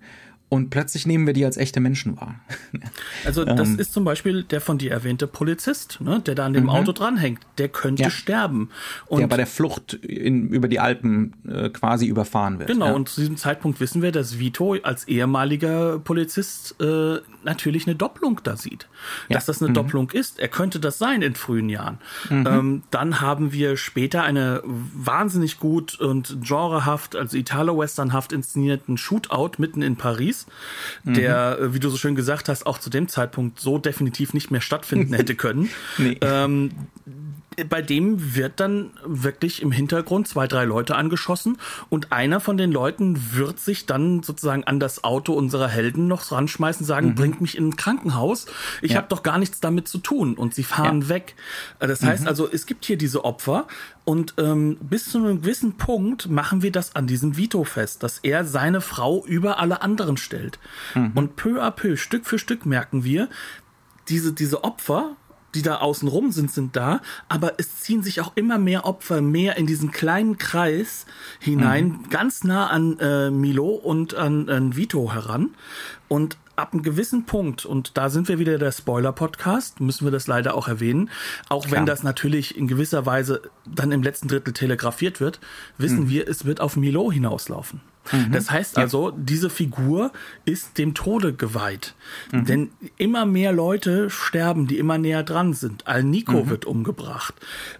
Und plötzlich nehmen wir die als echte Menschen wahr. Also das ähm, ist zum Beispiel der von dir erwähnte Polizist, ne, der da an dem mhm. Auto dranhängt. Der könnte ja. sterben. Und der bei der Flucht in, über die Alpen äh, quasi überfahren wird. Genau, ja. und zu diesem Zeitpunkt wissen wir, dass Vito als ehemaliger Polizist äh, natürlich eine Doppelung da sieht. Ja. Dass das eine mhm. Doppelung ist. Er könnte das sein in frühen Jahren. Mhm. Ähm, dann haben wir später eine wahnsinnig gut und genrehaft, also Italo-Westernhaft inszenierten Shootout mitten in Paris, mhm. der, äh, wie du so schön gesagt hast, auch zu dem Zeitpunkt so definitiv nicht mehr stattfinden hätte können. nee. ähm, bei dem wird dann wirklich im Hintergrund zwei, drei Leute angeschossen und einer von den Leuten wird sich dann sozusagen an das Auto unserer Helden noch ranschmeißen, sagen, mhm. bringt mich in ein Krankenhaus. Ich ja. habe doch gar nichts damit zu tun und sie fahren ja. weg. Das heißt mhm. also, es gibt hier diese Opfer und ähm, bis zu einem gewissen Punkt machen wir das an diesem Vito fest, dass er seine Frau über alle anderen stellt. Mhm. Und peu à peu, Stück für Stück merken wir, diese, diese Opfer die da außen rum sind, sind da, aber es ziehen sich auch immer mehr Opfer mehr in diesen kleinen Kreis hinein, mhm. ganz nah an äh, Milo und an, an Vito heran. Und ab einem gewissen Punkt, und da sind wir wieder der Spoiler-Podcast, müssen wir das leider auch erwähnen, auch Klar. wenn das natürlich in gewisser Weise dann im letzten Drittel telegrafiert wird, wissen mhm. wir, es wird auf Milo hinauslaufen. Mhm. Das heißt also, ja. diese Figur ist dem Tode geweiht. Mhm. Denn immer mehr Leute sterben, die immer näher dran sind. Al Nico mhm. wird umgebracht.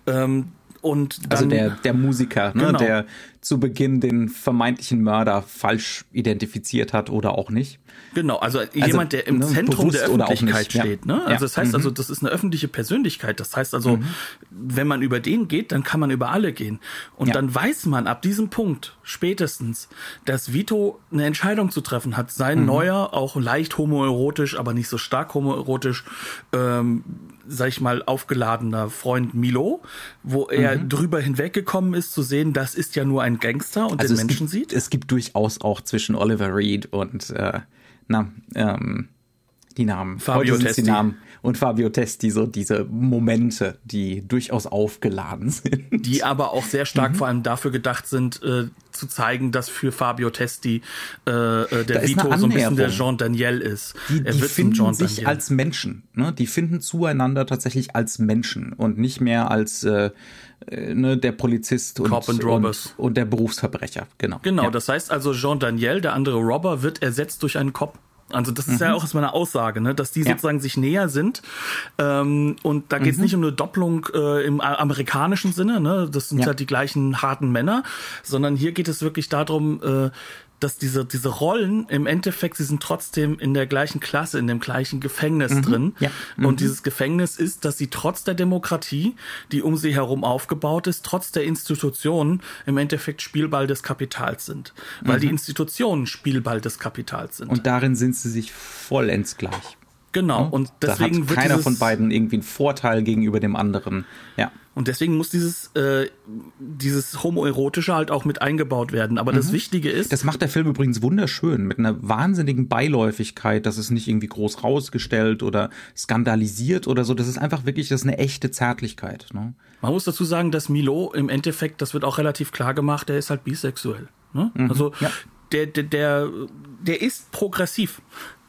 Ähm, und also dann, also der, der Musiker, ne, genau. der zu Beginn den vermeintlichen Mörder falsch identifiziert hat oder auch nicht. Genau, also, also jemand, der im ne, Zentrum der Öffentlichkeit steht. Ne? Also ja. das heißt mhm. also, das ist eine öffentliche Persönlichkeit. Das heißt also, mhm. wenn man über den geht, dann kann man über alle gehen. Und ja. dann weiß man ab diesem Punkt spätestens, dass Vito eine Entscheidung zu treffen hat. Sein mhm. neuer, auch leicht homoerotisch, aber nicht so stark homoerotisch, ähm, sag ich mal, aufgeladener Freund Milo, wo er mhm. drüber hinweggekommen ist, zu sehen, das ist ja nur ein Gangster und also den Menschen gibt, sieht. Es gibt durchaus auch zwischen Oliver Reed und äh, na, ähm, die Namen. Fabio Testi. Die Namen. Und Fabio Testi, so diese Momente, die durchaus aufgeladen sind. Die aber auch sehr stark mhm. vor allem dafür gedacht sind, äh, zu zeigen, dass für Fabio Testi äh, äh der Vito so ein bisschen der Jean Daniel ist. Die, die finden sich Daniel. als Menschen. Ne? Die finden zueinander tatsächlich als Menschen und nicht mehr als äh, äh ne, der Polizist und, und, und, und, der Berufsverbrecher. Genau. Genau, ja. das heißt also Jean Daniel, der andere Robber, wird ersetzt durch einen Cop. Also das ist mhm. ja auch aus meiner Aussage, ne? dass die ja. sozusagen sich näher sind. Ähm, und da geht es mhm. nicht um eine Doppelung äh, im amerikanischen Sinne, ne? das sind ja. halt die gleichen harten Männer, sondern hier geht es wirklich darum, äh, dass diese, diese Rollen im Endeffekt, sie sind trotzdem in der gleichen Klasse, in dem gleichen Gefängnis mhm, drin. Ja. Mhm. Und dieses Gefängnis ist, dass sie trotz der Demokratie, die um sie herum aufgebaut ist, trotz der Institutionen im Endeffekt Spielball des Kapitals sind. Weil mhm. die Institutionen Spielball des Kapitals sind. Und darin sind sie sich vollends gleich. Genau. Und deswegen da hat keiner von beiden irgendwie einen Vorteil gegenüber dem anderen. Ja. Und deswegen muss dieses, äh, dieses Homoerotische halt auch mit eingebaut werden. Aber mhm. das Wichtige ist. Das macht der Film übrigens wunderschön, mit einer wahnsinnigen Beiläufigkeit. Das ist nicht irgendwie groß rausgestellt oder skandalisiert oder so. Das ist einfach wirklich, das ist eine echte Zärtlichkeit. Ne? Man muss dazu sagen, dass Milo im Endeffekt, das wird auch relativ klar gemacht, der ist halt bisexuell. Ne? Mhm. Also ja. der, der, der, der ist progressiv.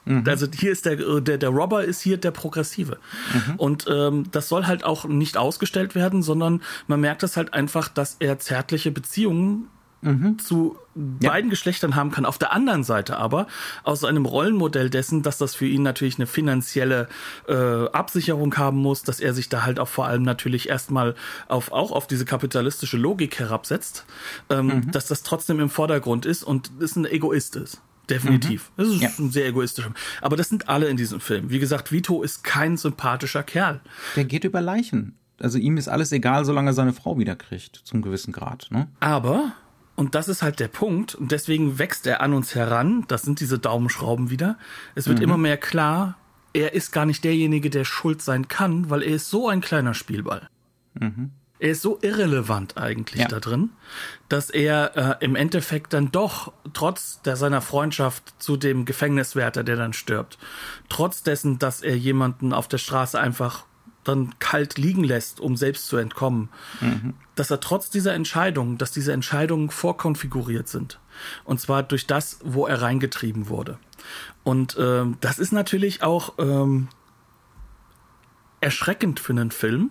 Mhm. Also hier ist der, der, der Robber ist hier der Progressive. Mhm. Und ähm, das soll halt auch nicht ausgestellt werden, sondern man merkt es halt einfach, dass er zärtliche Beziehungen mhm. zu ja. beiden Geschlechtern haben kann. Auf der anderen Seite aber aus einem Rollenmodell dessen, dass das für ihn natürlich eine finanzielle äh, Absicherung haben muss, dass er sich da halt auch vor allem natürlich erstmal auf auch auf diese kapitalistische Logik herabsetzt, ähm, mhm. dass das trotzdem im Vordergrund ist und es ein Egoist ist. Definitiv. Mhm. Das ist ja. ein sehr egoistisch. Aber das sind alle in diesem Film. Wie gesagt, Vito ist kein sympathischer Kerl. Der geht über Leichen. Also ihm ist alles egal, solange er seine Frau wiederkriegt, zum gewissen Grad. Ne? Aber, und das ist halt der Punkt, und deswegen wächst er an uns heran, das sind diese Daumenschrauben wieder. Es wird mhm. immer mehr klar, er ist gar nicht derjenige, der schuld sein kann, weil er ist so ein kleiner Spielball. Mhm er ist so irrelevant eigentlich ja. da drin, dass er äh, im Endeffekt dann doch, trotz der seiner Freundschaft zu dem Gefängniswärter, der dann stirbt, trotz dessen, dass er jemanden auf der Straße einfach dann kalt liegen lässt, um selbst zu entkommen, mhm. dass er trotz dieser Entscheidung, dass diese Entscheidungen vorkonfiguriert sind. Und zwar durch das, wo er reingetrieben wurde. Und ähm, das ist natürlich auch ähm, erschreckend für einen Film,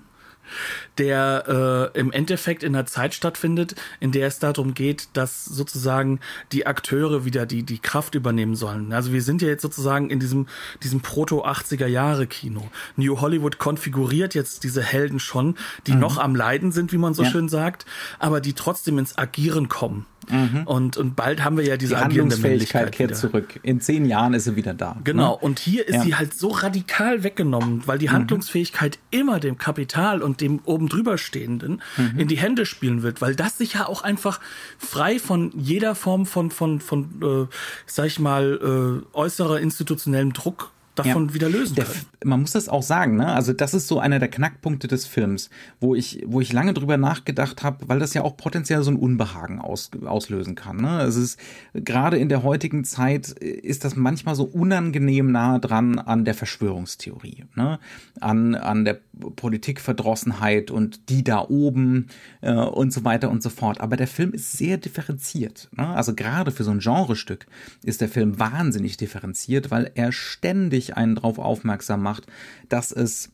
der äh, im Endeffekt in einer Zeit stattfindet, in der es darum geht, dass sozusagen die Akteure wieder die, die Kraft übernehmen sollen. Also wir sind ja jetzt sozusagen in diesem, diesem Proto-80er-Jahre-Kino. New Hollywood konfiguriert jetzt diese Helden schon, die mhm. noch am Leiden sind, wie man so ja. schön sagt, aber die trotzdem ins Agieren kommen. Mhm. Und, und bald haben wir ja diese die Handlungsfähigkeit kehrt wieder. zurück. In zehn Jahren ist sie wieder da. Genau. Ne? Und hier ist ja. sie halt so radikal weggenommen, weil die mhm. Handlungsfähigkeit immer dem Kapital und dem oben drüber stehenden mhm. in die Hände spielen wird, weil das sich ja auch einfach frei von jeder Form von, von, von, äh, sag ich mal, äh, äußerer institutionellem Druck davon ja. wieder lösen können. man muss das auch sagen, ne? Also das ist so einer der Knackpunkte des Films, wo ich, wo ich lange drüber nachgedacht habe, weil das ja auch potenziell so ein Unbehagen aus, auslösen kann. Ne? Es ist gerade in der heutigen Zeit ist das manchmal so unangenehm nah dran an der Verschwörungstheorie, ne? An, an der Politikverdrossenheit und die da oben äh, und so weiter und so fort. Aber der Film ist sehr differenziert. Ne? Also gerade für so ein Genrestück ist der Film wahnsinnig differenziert, weil er ständig ständig einen darauf aufmerksam macht, dass es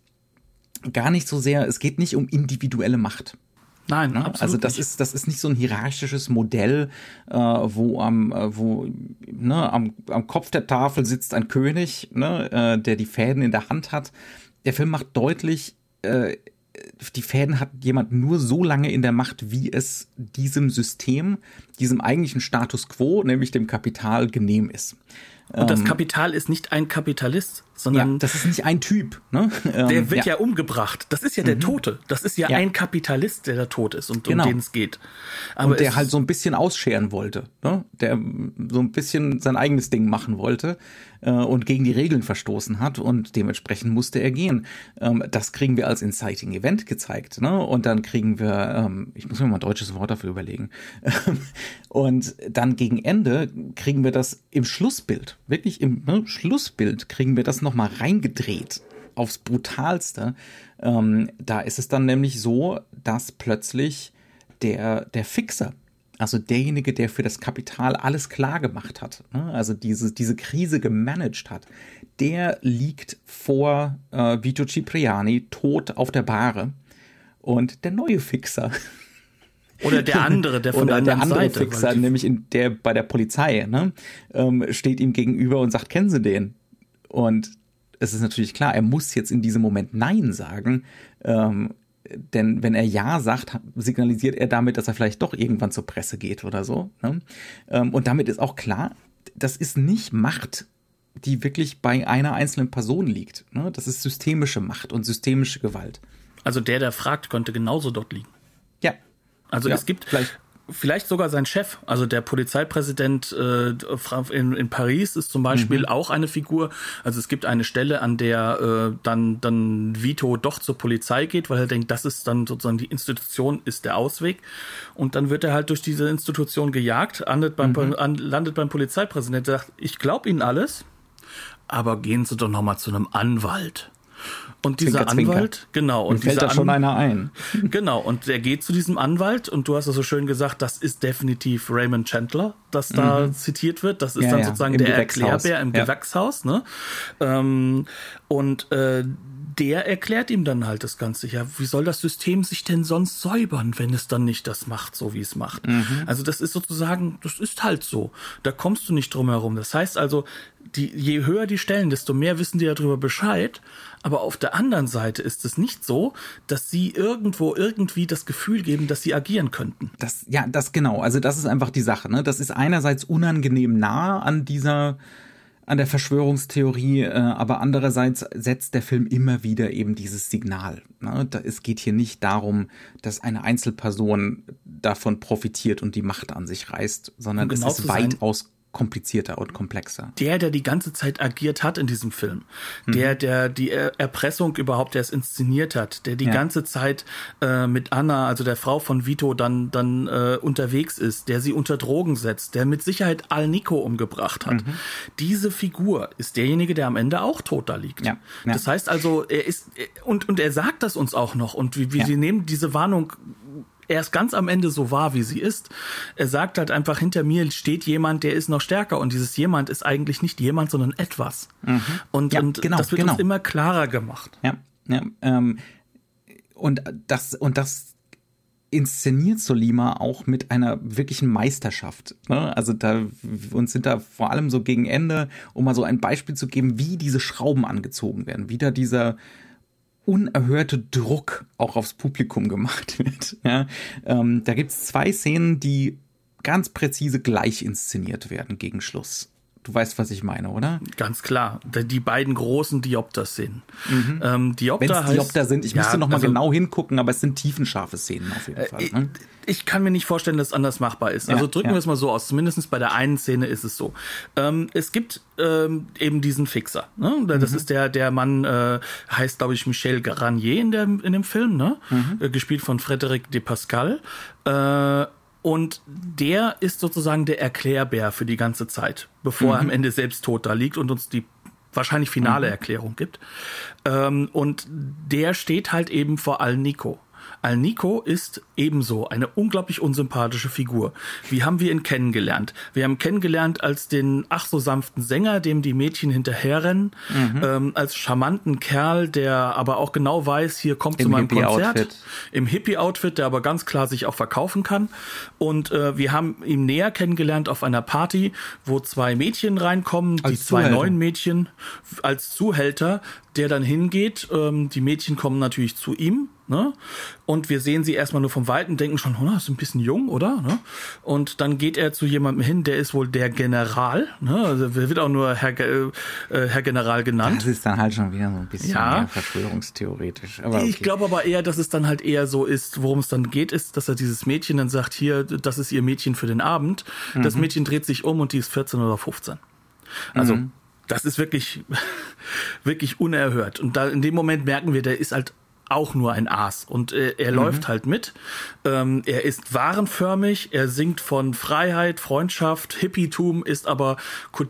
gar nicht so sehr, es geht nicht um individuelle Macht. Nein, ne? absolut also das nicht. ist das ist nicht so ein hierarchisches Modell, äh, wo am äh, wo ne, am, am Kopf der Tafel sitzt ein König, ne, äh, der die Fäden in der Hand hat. Der Film macht deutlich, äh, die Fäden hat jemand nur so lange in der Macht, wie es diesem System, diesem eigentlichen Status quo, nämlich dem Kapital, genehm ist. Und das ähm, Kapital ist nicht ein Kapitalist, sondern. Ja, das ist nicht ein Typ, ne? Der ähm, wird ja. ja. umgebracht. Das ist ja der mhm. Tote. Das ist ja, ja, ein Kapitalist, der da tot ist und genau. um den es geht. Aber und der halt so ein bisschen ausscheren wollte, ne? Der so ein bisschen sein eigenes Ding machen wollte äh, und gegen die Regeln verstoßen hat und dementsprechend musste er gehen. Ähm, das kriegen wir als Inciting Event gezeigt, ne? Und dann kriegen wir, ähm, ich muss mir mal ein deutsches Wort dafür überlegen. und dann gegen Ende kriegen wir das im Schlussbild, wirklich im ne, Schlussbild kriegen wir das nochmal reingedreht aufs brutalste. Ähm, da ist es dann nämlich so, dass plötzlich der, der Fixer, also derjenige, der für das Kapital alles klar gemacht hat, ne? also diese, diese Krise gemanagt hat, der liegt vor äh, Vito Cipriani tot auf der Bahre. Und der neue Fixer. Oder der andere, der von der, der andere Seite, Fixer, nämlich in der bei der Polizei, ne, ähm, steht ihm gegenüber und sagt, kennen Sie den? Und es ist natürlich klar, er muss jetzt in diesem Moment Nein sagen, ähm, denn wenn er Ja sagt, signalisiert er damit, dass er vielleicht doch irgendwann zur Presse geht oder so. Ne? Ähm, und damit ist auch klar, das ist nicht Macht, die wirklich bei einer einzelnen Person liegt. Ne? Das ist systemische Macht und systemische Gewalt. Also der, der fragt, könnte genauso dort liegen. Ja. Also Ja, es gibt vielleicht. Vielleicht sogar sein Chef, also der Polizeipräsident äh, in, in Paris ist zum Beispiel Mhm. auch eine Figur. Also es gibt eine Stelle, an der äh, dann dann Vito doch zur Polizei geht, weil er denkt, das ist dann sozusagen die Institution ist der Ausweg. Und dann wird er halt durch diese Institution gejagt, landet beim, Mhm. an, landet beim Polizeipräsidenten, der sagt, ich glaube Ihnen alles, aber gehen Sie doch noch mal zu einem Anwalt. Und dieser Zwinker, zwinker. Anwalt, genau, Mir und fällt dieser da schon An- einer ein. Genau, und der geht zu diesem Anwalt und du hast es so schön gesagt, das ist definitiv Raymond Chandler, das da zitiert wird. Das ist Mhm. Ja, dann ja, sozusagen im der. Erklärbär im Ja. Gewächshaus. Ne? Ähm, und äh, der erklärt ihm dann halt das Ganze. Ja, wie soll das System sich denn sonst säubern, wenn es dann nicht das macht, so wie es macht? Mhm. Also das ist sozusagen, das ist halt so. Da kommst du nicht drum herum. Das heißt also, die, je höher die Stellen, desto mehr wissen die darüber Bescheid. Aber auf der anderen Seite ist es nicht so, dass sie irgendwo irgendwie das Gefühl geben, dass sie agieren könnten. Das, ja, das genau. Also das ist einfach die Sache. Ne? Das ist einerseits unangenehm nah an dieser, an der Verschwörungstheorie, äh, aber andererseits setzt der Film immer wieder eben dieses Signal. Ne? Da, es geht hier nicht darum, dass eine Einzelperson davon profitiert und die Macht an sich reißt, sondern Um genau es ist weitaus komplizierter und komplexer. Der, der die ganze Zeit agiert hat in diesem Film, Mhm. der, der die Er- Erpressung überhaupt erst inszeniert hat, der die Ja. ganze Zeit äh, mit Anna, also der Frau von Vito, dann, dann äh, unterwegs ist, der sie unter Drogen setzt, der mit Sicherheit Al Nico umgebracht hat. Mhm. Diese Figur ist derjenige, der am Ende auch tot da liegt. Ja, ja. Das heißt also, er ist, und, und er sagt das uns auch noch und wir, wir wir nehmen diese Warnung erst ganz am Ende so wahr, wie sie ist. Er sagt halt einfach, hinter mir steht jemand, der ist noch stärker und dieses jemand ist eigentlich nicht jemand, sondern etwas. Und, Ja, und genau, das wird genau. uns immer klarer gemacht. Ja, ja. Ähm, und das und das inszeniert Solima auch mit einer wirklichen Meisterschaft. Ne? Also da uns sind da vor allem so gegen Ende, um mal so ein Beispiel zu geben, wie diese Schrauben angezogen werden, wie da dieser unerhörte Druck auch aufs Publikum gemacht wird. Ja? Ähm, da gibt's zwei Szenen, die ganz präzise gleich inszeniert werden gegen Schluss. Du weißt, was ich meine, oder? Ganz klar. Die beiden großen Diopter-Szenen. Ähm, Wenn Diopter es heißt, Diopter sind, ich Ja, müsste noch mal also- genau hingucken, aber es sind tiefenscharfe Szenen auf jeden Fall. Ich, Ne? ich kann mir nicht vorstellen, dass es anders machbar ist. Ja, also drücken ja. wir es mal so aus. Zumindest bei der einen Szene ist es so. Ähm, es gibt ähm, eben diesen Fixer. Ne? Mhm. Das ist der, der Mann äh, heißt, glaube ich, Michel Garnier in, der, in dem Film, ne? Mhm. Äh, gespielt von Frédéric de Pascal. Äh, und der ist sozusagen der Erklärbär für die ganze Zeit, bevor er am Ende selbst tot da liegt und uns die wahrscheinlich finale Erklärung gibt. Ähm, und der steht halt eben vor Al Nico. Al Nico ist ebenso eine unglaublich unsympathische Figur. Wie haben wir ihn kennengelernt? Wir haben ihn kennengelernt als den ach so sanften Sänger, dem die Mädchen hinterherrennen, ähm, als charmanten Kerl, der aber auch genau weiß, hier kommt zu Im meinem Konzert Hippie-Outfit. im Hippie-Outfit, der aber ganz klar sich auch verkaufen kann. Und äh, wir haben ihn näher kennengelernt auf einer Party, wo zwei Mädchen reinkommen, die Als zwei Zuhälter. neuen Mädchen als Zuhälter, der dann hingeht. Ähm, die Mädchen kommen natürlich zu ihm. Ne? Und wir sehen sie erstmal nur vom Weiten, denken schon, oh, ist ein bisschen jung, oder? Ne? Und dann geht er zu jemandem hin, der ist wohl der General. Ne? Also er wird auch nur Herr, äh, Herr General genannt. Das ist dann halt schon wieder so ein bisschen Ja. verschwörungstheoretisch. Okay. Ich glaube aber eher, dass es dann halt eher so ist, worum es dann geht, ist, dass er dieses Mädchen dann sagt, hier, das ist ihr Mädchen für den Abend. Das Mhm. Mädchen dreht sich um und die ist 14 oder 15. Also, Mhm. das ist wirklich, wirklich unerhört. Und da in dem Moment merken wir, der ist halt auch nur ein Aas und äh, Mhm. er läuft halt mit. Ähm, er ist warenförmig, er singt von Freiheit, Freundschaft, Hippietum, ist aber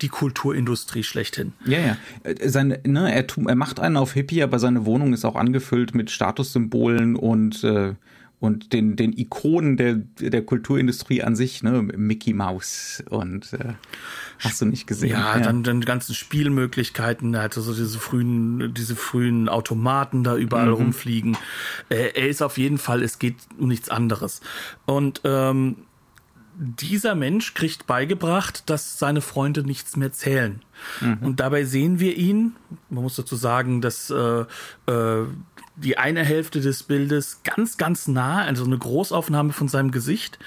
die Kulturindustrie schlechthin. Ja, ja. Äh, Seine, ne, er, er macht einen auf Hippie, aber seine Wohnung ist auch angefüllt mit Statussymbolen und, äh, und den, den Ikonen der, der Kulturindustrie an sich, ne? Mickey Mouse und äh, hast du nicht gesehen. Ja, dann dann die ganzen Spielmöglichkeiten, hatte so diese frühen, diese frühen Automaten da überall Mhm. rumfliegen. Äh, er ist auf jeden Fall, es geht um nichts anderes. Und ähm, dieser Mensch kriegt beigebracht, dass seine Freunde nichts mehr zählen. Mhm. Und dabei sehen wir ihn, man muss dazu sagen, dass äh, äh, die eine Hälfte des Bildes ganz, ganz nah, also eine Großaufnahme von seinem Gesicht.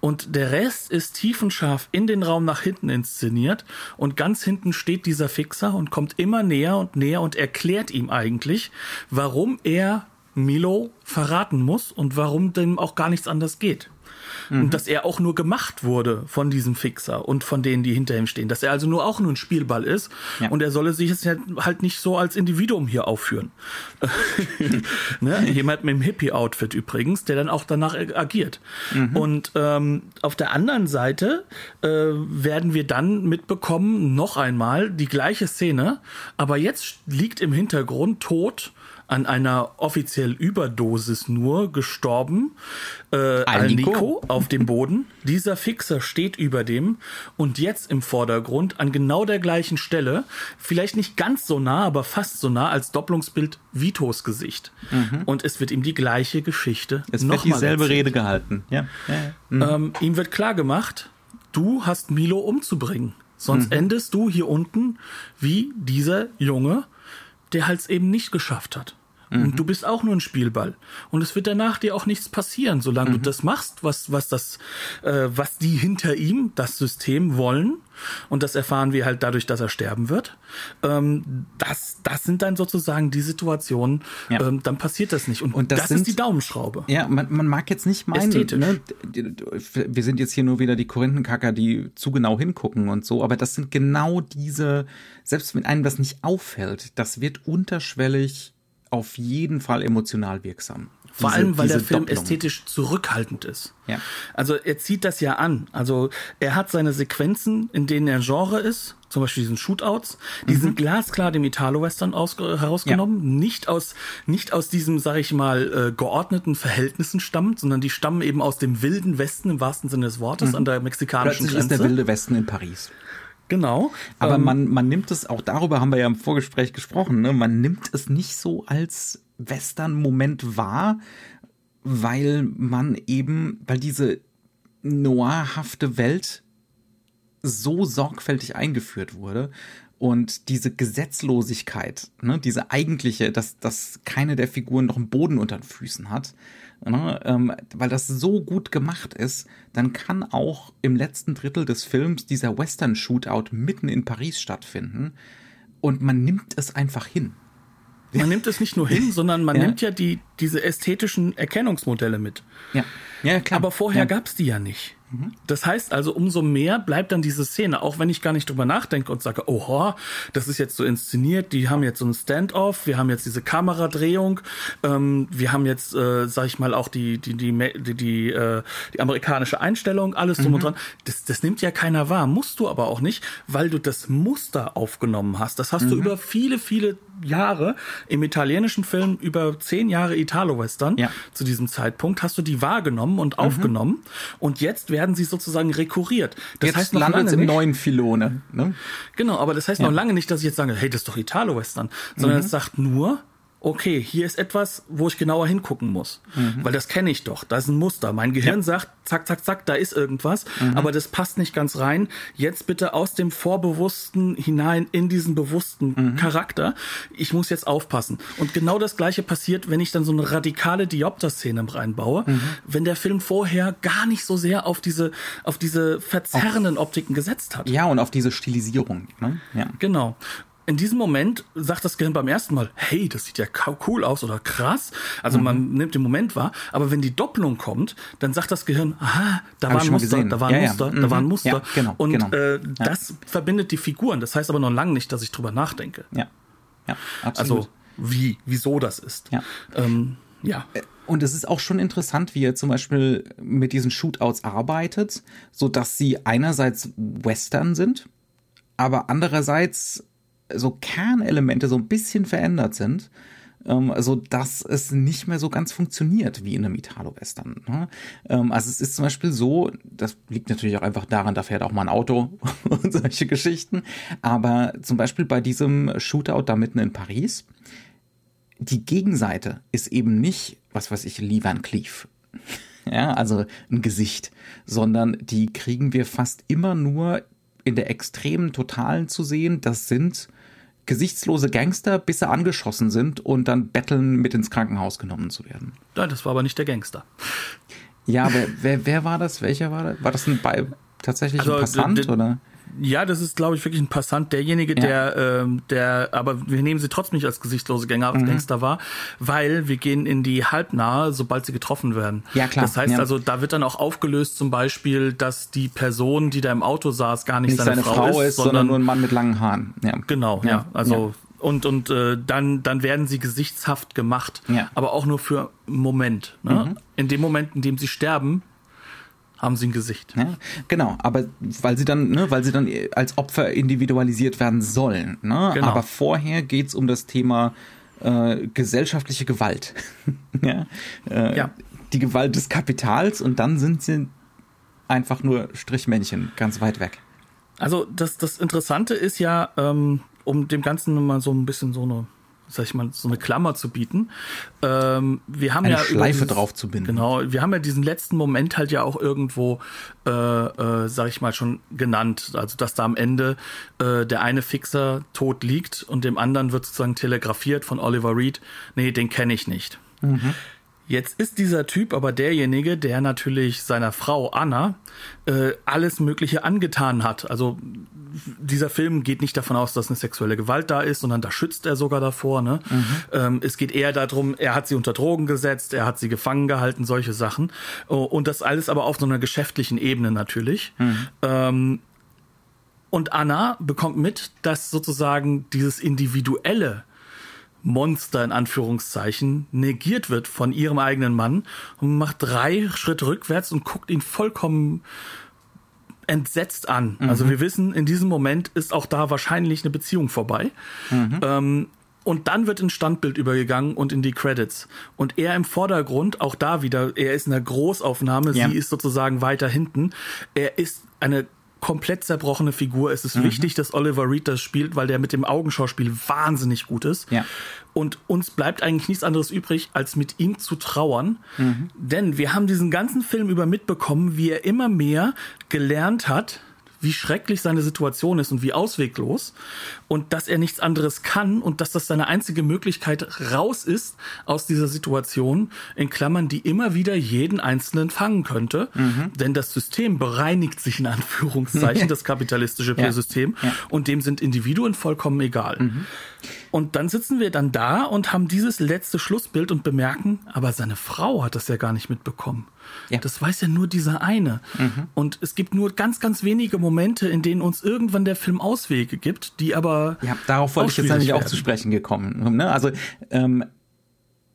Und der Rest ist tiefenscharf in den Raum nach hinten inszeniert. Und ganz hinten steht dieser Fixer und kommt immer näher und näher und erklärt ihm eigentlich, warum er Milo verraten muss und warum dem auch gar nichts anders geht. Mhm. Und dass er auch nur gemacht wurde von diesem Fixer und von denen, die hinter ihm stehen. Dass er also nur auch nur ein Spielball ist ja. und er solle sich jetzt halt nicht so als Individuum hier aufführen. ne? Jemand mit dem Hippie-Outfit übrigens, der dann auch danach agiert. Mhm. Und ähm, auf der anderen Seite äh, werden wir dann mitbekommen, noch einmal die gleiche Szene, aber jetzt liegt im Hintergrund tot an einer offiziell Überdosis nur gestorben. Äh, Al-Nico auf dem Boden. Dieser Fixer steht über dem und jetzt im Vordergrund an genau der gleichen Stelle, vielleicht nicht ganz so nah, aber fast so nah als Doppelungsbild Vitos Gesicht. Mhm. Und es wird ihm die gleiche Geschichte. Es wird dieselbe erzählt. Rede gehalten. Ja. ja, ja. Mhm. Ähm, ihm wird klar gemacht, du hast Milo umzubringen. Sonst mhm. endest du hier unten wie dieser Junge, der halt eben nicht geschafft hat. Mhm. Und du bist auch nur ein Spielball. Und es wird danach dir auch nichts passieren, solange mhm. du das machst, was, was das, äh, was die hinter ihm, das System wollen. Und das erfahren wir halt dadurch, dass er sterben wird. Ähm, das, das sind dann sozusagen die Situationen, ja. ähm, dann passiert das nicht. Und, und das, das sind, ist die Daumenschraube. Ja, man, man mag jetzt nicht meinen, ne, wir sind jetzt hier nur wieder die Korinthenkacker, die zu genau hingucken und so, aber das sind genau diese, selbst wenn einem das nicht auffällt, das wird unterschwellig auf jeden Fall emotional wirksam. Vor diese, allem, weil der Film Doppelung. ästhetisch zurückhaltend ist. Ja. Also er zieht das ja an. Also er hat seine Sequenzen, in denen er Genre ist, zum Beispiel diesen Shootouts, die mhm. sind glasklar dem Italo-Western herausgenommen, ja. nicht aus nicht aus diesem, sag ich mal, äh, geordneten Verhältnissen stammt, sondern die stammen eben aus dem wilden Westen im wahrsten Sinne des Wortes mhm. an der mexikanischen Plötzlich Grenze. ist der wilde Westen in Paris. Genau. Aber ähm, man, man nimmt es, auch darüber haben wir ja im Vorgespräch gesprochen, ne? man nimmt es nicht so als Western-Moment wahr, weil man eben, weil diese noirhafte Welt so sorgfältig eingeführt wurde und diese Gesetzlosigkeit, ne, diese eigentliche, dass, dass keine der Figuren noch einen Boden unter den Füßen hat, ne, ähm, weil das so gut gemacht ist, dann kann auch im letzten Drittel des Films dieser Western-Shootout mitten in Paris stattfinden und man nimmt es einfach hin. Man nimmt es nicht nur hin, sondern man ja. nimmt ja die, diese ästhetischen Erkennungsmodelle mit. Ja. Ja, klar. Aber vorher ja. gab's die ja nicht. Das heißt also, umso mehr bleibt dann diese Szene, auch wenn ich gar nicht drüber nachdenke und sage, oha, das ist jetzt so inszeniert, die haben jetzt so ein Stand-off, wir haben jetzt diese Kameradrehung, ähm, wir haben jetzt, äh, sag ich mal, auch die, die, die, die, die, äh, die amerikanische Einstellung, alles drum mhm. und dran. Das, das nimmt ja keiner wahr, musst du aber auch nicht, weil du das Muster aufgenommen hast. Das hast mhm. du über viele, viele Jahre im italienischen Film, über zehn Jahre Italo-Western ja. zu diesem Zeitpunkt, hast du die wahrgenommen und mhm. aufgenommen und jetzt werden sie sozusagen rekurriert. Das jetzt heißt noch lange im nicht, neuen Filone. Ne? Genau, aber das heißt ja. noch lange nicht, dass ich jetzt sage, hey, das ist doch Italo-Western, sondern mhm. es sagt nur, okay, hier ist etwas, wo ich genauer hingucken muss. Mhm. Weil das kenne ich doch. Da ist ein Muster. Mein Gehirn ja. sagt, zack, zack, zack, da ist irgendwas, mhm. aber das passt nicht ganz rein. Jetzt bitte aus dem Vorbewussten hinein in diesen bewussten mhm. Charakter. Ich muss jetzt aufpassen. Und genau das gleiche passiert, wenn ich dann so eine radikale Diopter-Szene reinbaue. Mhm. Wenn der Film vorher gar nicht so sehr auf diese, auf diese verzerrenden auf, Optiken gesetzt hat. Ja, und auf diese Stilisierung. Ne? Ja. Genau in diesem Moment sagt das Gehirn beim ersten Mal, hey, das sieht ja cool aus oder krass. Also mhm. man nimmt den Moment wahr. Aber wenn die Doppelung kommt, dann sagt das Gehirn, aha, da war ein Muster, da war ein ja, Muster, ja. da war ein mhm. Muster. Ja, genau, Und genau. Äh, das verbindet die Figuren. Das heißt aber noch lange nicht, dass ich drüber nachdenke. Ja. ja absolut. Also wie, wieso das ist. Ja. Ähm, ja. Äh, und es ist auch schon interessant, wie er zum Beispiel mit diesen Shootouts arbeitet, so dass sie einerseits Western sind, aber andererseits so Kernelemente so ein bisschen verändert sind, ähm, so dass es nicht mehr so ganz funktioniert wie in einem Italo-Western. Ne? Ähm, also es ist zum Beispiel so, das liegt natürlich auch einfach daran, da fährt auch mal ein Auto und solche Geschichten, aber zum Beispiel bei diesem Shootout da mitten in Paris, die Gegenseite ist eben nicht, was weiß ich, Lee Van Cleef. Ja, also ein Gesicht, sondern die kriegen wir fast immer nur in der extremen Totalen zu sehen. Das sind gesichtslose Gangster, bis sie angeschossen sind und dann betteln, mit ins Krankenhaus genommen zu werden. Nein, das war aber nicht der Gangster. Ja, wer, wer, wer war das? Welcher war das? War das ein bei, tatsächlich also, ein Passant oder? Ja, das ist, glaube ich, wirklich ein Passant, derjenige, ja. der, ähm, der, aber wir nehmen sie trotzdem nicht als gesichtslose Gänger, als mhm. Gangster war, weil wir gehen in die Halbnahe, sobald sie getroffen werden. Ja, klar. Das heißt ja. also, da wird dann auch aufgelöst zum Beispiel, dass die Person, die da im Auto saß, gar nicht, nicht seine, seine, Frau, Frau ist, sondern, sondern, nur ein Mann mit langen Haaren. Ja. Genau, ja. ja. Also und und äh, dann dann werden sie gesichtshaft gemacht, ja. aber auch nur für einen Moment. Ne? Mhm. In dem Moment, in dem sie sterben, haben sie ein Gesicht. Ja, genau, aber weil sie dann, ne, weil sie dann als Opfer individualisiert werden sollen. Ne? Genau. Aber vorher geht's um das Thema äh, gesellschaftliche Gewalt. ja? Äh, ja. Die Gewalt des Kapitals und dann sind sie einfach nur Strichmännchen ganz weit weg. Also das, das Interessante ist ja, ähm, um dem Ganzen mal so ein bisschen so eine sag ich mal, so eine Klammer zu bieten. Ähm, wir haben eine ja Schleife dieses, drauf zu binden. Genau, wir haben ja diesen letzten Moment halt ja auch irgendwo, äh, äh, sag ich mal, schon genannt. Also dass da am Ende äh, der eine Fixer tot liegt und dem anderen wird sozusagen telegrafiert von Oliver Reed, nee, den kenne ich nicht. Mhm. Jetzt ist dieser Typ aber derjenige, der natürlich seiner Frau Anna äh, alles Mögliche angetan hat. Also dieser Film geht nicht davon aus, dass eine sexuelle Gewalt da ist, sondern da schützt er sogar davor. Ne? Mhm. Ähm, es geht eher darum, er hat sie unter Drogen gesetzt, er hat sie gefangen gehalten, solche Sachen. Oh, und das alles aber auf so einer geschäftlichen Ebene natürlich. Mhm. Ähm, und Anna bekommt mit, dass sozusagen dieses individuelle Monster in Anführungszeichen negiert wird von ihrem eigenen Mann und macht drei Schritte rückwärts und guckt ihn vollkommen entsetzt an. Mhm. Also wir wissen, in diesem Moment ist auch da wahrscheinlich eine Beziehung vorbei. Mhm. Ähm, und dann wird ins Standbild übergegangen und in die Credits. Und er im Vordergrund, auch da wieder, er ist in der Großaufnahme, ja. sie ist sozusagen weiter hinten. Er ist eine komplett zerbrochene Figur. Es ist mhm. wichtig, dass Oliver Reed das spielt, weil der mit dem Augenschauspiel wahnsinnig gut ist. Ja. Und uns bleibt eigentlich nichts anderes übrig, als mit ihm zu trauern. Mhm. Denn wir haben diesen ganzen Film über mitbekommen, wie er immer mehr gelernt hat, wie schrecklich seine Situation ist und wie ausweglos und dass er nichts anderes kann und dass das seine einzige Möglichkeit raus ist aus dieser Situation, in Klammern, die immer wieder jeden Einzelnen fangen könnte. Mhm. Denn das System bereinigt sich in Anführungszeichen, das kapitalistische ja. System, ja. und dem sind Individuen vollkommen egal. Mhm. Und dann sitzen wir dann da und haben dieses letzte Schlussbild und bemerken, aber seine Frau hat das ja gar nicht mitbekommen. Ja. Das weiß ja nur dieser eine. Mhm. Und es gibt nur ganz, ganz wenige Momente, in denen uns irgendwann der Film Auswege gibt, die aber. Ja, darauf wollte ich jetzt eigentlich auch zu sprechen gekommen. Ne? Also, ähm,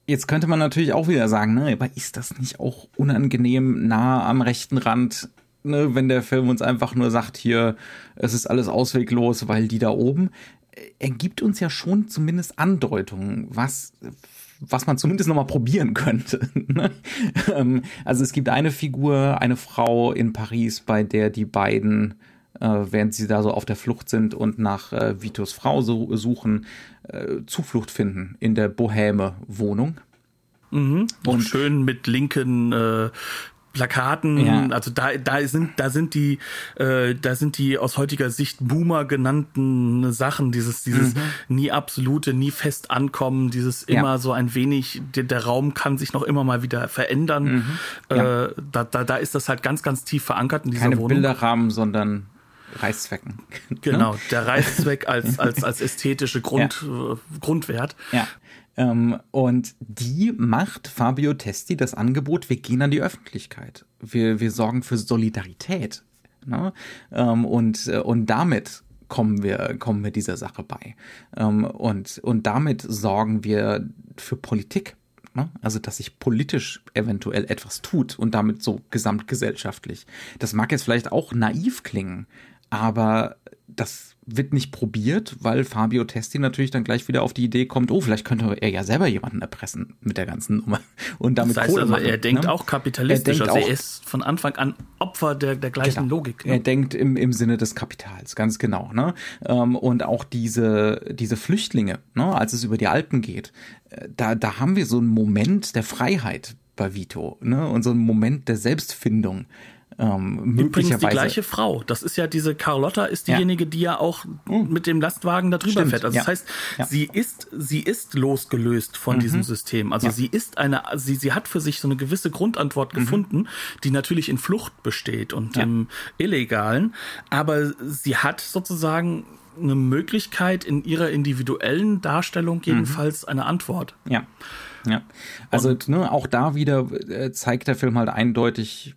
Jetzt könnte man natürlich auch wieder sagen, ne, aber ist das nicht auch unangenehm nah am rechten Rand, ne, wenn der Film uns einfach nur sagt, hier, es ist alles ausweglos, weil die da oben, er gibt uns ja schon zumindest Andeutungen, was was man zumindest noch mal probieren könnte. Ne? Ähm, also es gibt eine Figur, eine Frau in Paris, bei der die beiden, äh, während sie da so auf der Flucht sind und nach äh, Vitos Frau so, suchen, äh, Zuflucht finden in der Bohème Wohnung. Mhm. Und schön mit linken äh, Plakaten, ja. also da da sind da sind die äh, da sind die aus heutiger Sicht Boomer genannten Sachen, dieses dieses mhm. nie absolute, nie fest ankommen, dieses ja. immer so ein wenig der, der, Raum kann sich noch immer mal wieder verändern. Mhm. Ja. Äh, da, da da ist das halt ganz ganz tief verankert in dieser Keine Wohnung. Bilderrahmen, sondern Reißzwecken. Genau, der Reißzweck als als als ästhetische Grund äh, Grundwert. Ja. Ähm, und die macht Fabio Testi das Angebot, wir gehen an die Öffentlichkeit. Wir, wir sorgen für Solidarität. Ne? Ähm, und, äh, und damit kommen wir, kommen wir dieser Sache bei. Ähm, und, und damit sorgen wir für Politik. Ne? Also, dass sich politisch eventuell etwas tut und damit so gesamtgesellschaftlich. Das mag jetzt vielleicht auch naiv klingen, aber das wird nicht probiert, weil Fabio Testi natürlich dann gleich wieder auf die Idee kommt, oh, vielleicht könnte er ja selber jemanden erpressen mit der ganzen Nummer und damit das heißt Kohle also, machen, er denkt ne? auch kapitalistisch, er denkt also er ist von Anfang an Opfer der, der gleichen genau. Logik. Ne? Er denkt im, im Sinne des Kapitals, ganz genau. Ne? Ähm, und auch diese, diese Flüchtlinge, ne, als es über die Alpen geht, äh, da, da haben wir so einen Moment der Freiheit bei Vito ne? und so einen Moment der Selbstfindung Ähm, Übrigens die gleiche Frau. Das ist ja diese Carlotta ist diejenige, ja. die ja auch mhm. mit dem Lastwagen da drüber fährt. Also ja. das heißt, ja. sie ist sie ist losgelöst von mhm. diesem System. Also sie ist eine sie sie hat für sich so eine gewisse Grundantwort mhm. gefunden, die natürlich in Flucht besteht und im illegalen, aber sie hat sozusagen eine Möglichkeit in ihrer individuellen Darstellung mhm. jedenfalls eine Antwort. Ja. Ja. Also ne, auch da wieder äh, zeigt der Film halt eindeutig,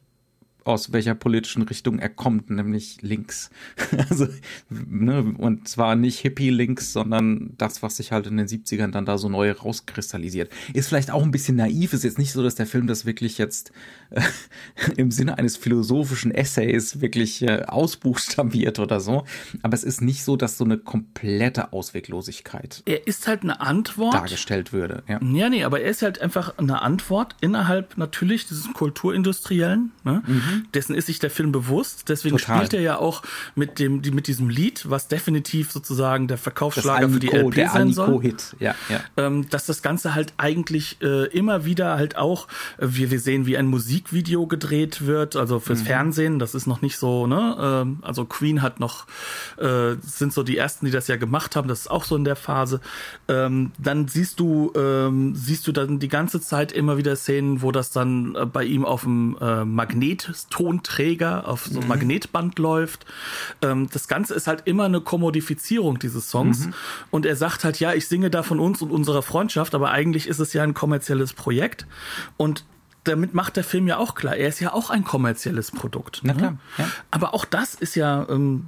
aus welcher politischen Richtung er kommt, nämlich links. also, ne, und zwar nicht Hippie-links, sondern das, was sich halt in den 70ern dann da so neu rauskristallisiert. Ist vielleicht auch ein bisschen naiv, ist jetzt nicht so, dass der Film das wirklich jetzt äh, im Sinne eines philosophischen Essays wirklich äh, ausbuchstabiert oder so, aber es ist nicht so, dass so eine komplette Ausweglosigkeit er ist halt eine Antwort dargestellt würde. Ja, ja nee, aber er ist halt einfach eine Antwort innerhalb natürlich dieses Kulturindustriellen, ne? Mhm dessen ist sich der Film bewusst. Deswegen Total. spielt er ja auch mit dem, mit diesem Lied, was definitiv sozusagen der Verkaufsschlager für die LP der sein soll. Hit. Ja, ja. Ähm, dass das Ganze halt eigentlich äh, immer wieder halt auch, äh, wir, wir sehen, wie ein Musikvideo gedreht wird, also fürs mhm. Fernsehen. Das ist noch nicht so, ne? Ähm, also Queen hat noch, äh, sind so die ersten, die das ja gemacht haben. Das ist auch so in der Phase. Ähm, dann siehst du, ähm, siehst du dann die ganze Zeit immer wieder Szenen, wo das dann äh, bei ihm auf dem äh, Tonträger auf so einem mhm. Magnetband läuft. Ähm, das Ganze ist halt immer eine Kommodifizierung dieses Songs. Mhm. Und er sagt halt, ja, ich singe da von uns und unserer Freundschaft, aber eigentlich ist es ja ein kommerzielles Projekt. Und damit macht der Film ja auch klar, er ist ja auch ein kommerzielles Produkt. Na ne? klar. Ja. Aber auch das ist ja ähm,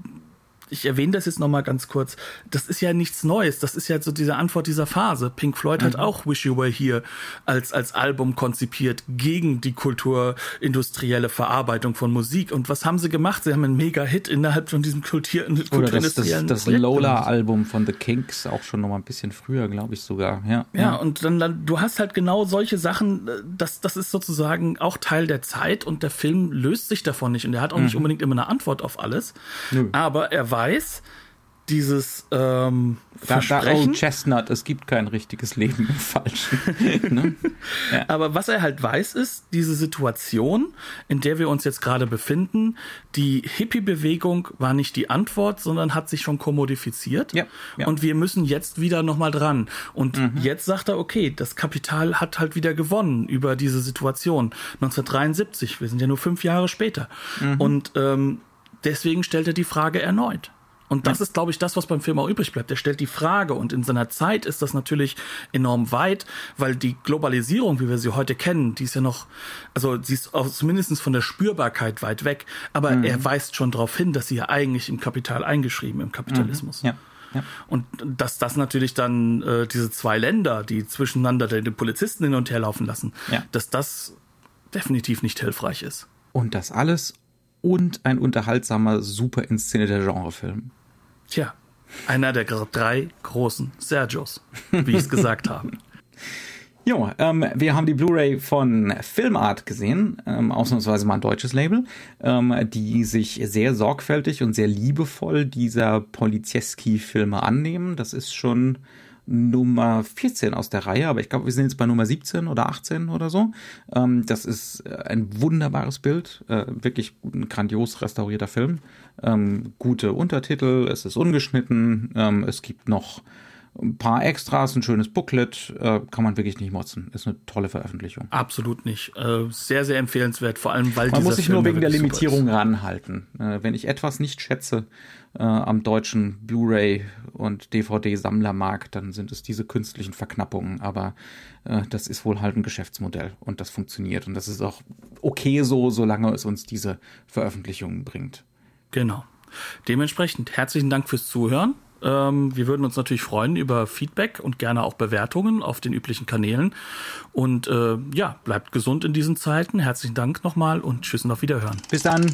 ich erwähne das jetzt nochmal ganz kurz, das ist ja nichts Neues. Das ist ja so diese Antwort dieser Phase. Pink Floyd mhm. hat auch Wish You Were Here als, als Album konzipiert gegen die kulturindustrielle Verarbeitung von Musik. Und was haben sie gemacht? Sie haben einen Mega-Hit innerhalb von diesem kulturindustriellen Oder das, das, das Lola-Album von The Kinks, auch schon nochmal ein bisschen früher, glaube ich sogar. Ja, ja, ja. und dann, dann, du hast halt genau solche Sachen, das, das ist sozusagen auch Teil der Zeit und der Film löst sich davon nicht. Und er hat auch mhm. nicht unbedingt immer eine Antwort auf alles. Nö. Aber er weiß, dieses ähm, da, Versprechen. Da, oh, Chestnut, es gibt kein richtiges Leben im Falschen. ne? ja. Aber was er halt weiß, ist, diese Situation, in der wir uns jetzt gerade befinden, die Hippie-Bewegung war nicht die Antwort, sondern hat sich schon kommodifiziert. Ja, ja. Und wir müssen jetzt wieder nochmal dran. Und mhm. jetzt sagt er, okay, das Kapital hat halt wieder gewonnen über diese Situation. 1973, wir sind ja nur fünf Jahre später. Mhm. Und ähm, deswegen stellt er die Frage erneut. Und das ja. ist, glaube ich, das, was beim Film auch übrig bleibt. Er stellt die Frage und in seiner Zeit ist das natürlich enorm weit, weil die Globalisierung, wie wir sie heute kennen, die ist ja noch, also sie ist auch zumindest von der Spürbarkeit weit weg, aber mhm. er weist schon darauf hin, dass sie ja eigentlich im Kapital eingeschrieben, im Kapitalismus. Mhm. Ja. Ja. Und dass das natürlich dann äh, diese zwei Länder, die zwischeneinander den Polizisten hin und her laufen lassen, dass das definitiv nicht hilfreich ist. Und das alles und ein unterhaltsamer, super inszenierter Genrefilm. Tja, einer der drei großen Sergios, wie ich es gesagt habe. Jo, ähm, wir haben die Blu-ray von Filmart gesehen, ähm, ausnahmsweise mal ein deutsches Label, ähm, die sich sehr sorgfältig und sehr liebevoll dieser Polizieski-Filme annehmen. Das ist schon Nummer 14 aus der Reihe, aber ich glaube, wir sind jetzt bei Nummer 17 oder 18 oder so. Ähm, das ist äh, ein wunderbares Bild, äh, wirklich ein grandios restaurierter Film. Ähm, gute Untertitel, es ist ungeschnitten, ähm, es gibt noch ein paar Extras, ein schönes Booklet, äh, kann man wirklich nicht motzen. Ist eine tolle Veröffentlichung. Absolut nicht. Äh, sehr, sehr empfehlenswert, vor allem weil Man muss sich Film nur wegen der Limitierung ranhalten. Äh, wenn ich etwas nicht schätze äh, am deutschen Blu-ray und DVD-Sammlermarkt, dann sind es diese künstlichen Verknappungen. Aber äh, das ist wohl halt ein Geschäftsmodell und das funktioniert. Und das ist auch okay so, solange es uns diese Veröffentlichungen bringt. Genau. Dementsprechend herzlichen Dank fürs Zuhören. Ähm, wir würden uns natürlich freuen über Feedback und gerne auch Bewertungen auf den üblichen Kanälen. Und äh, ja, bleibt gesund in diesen Zeiten. Herzlichen Dank nochmal und tschüss und auf Wiederhören. Bis dann.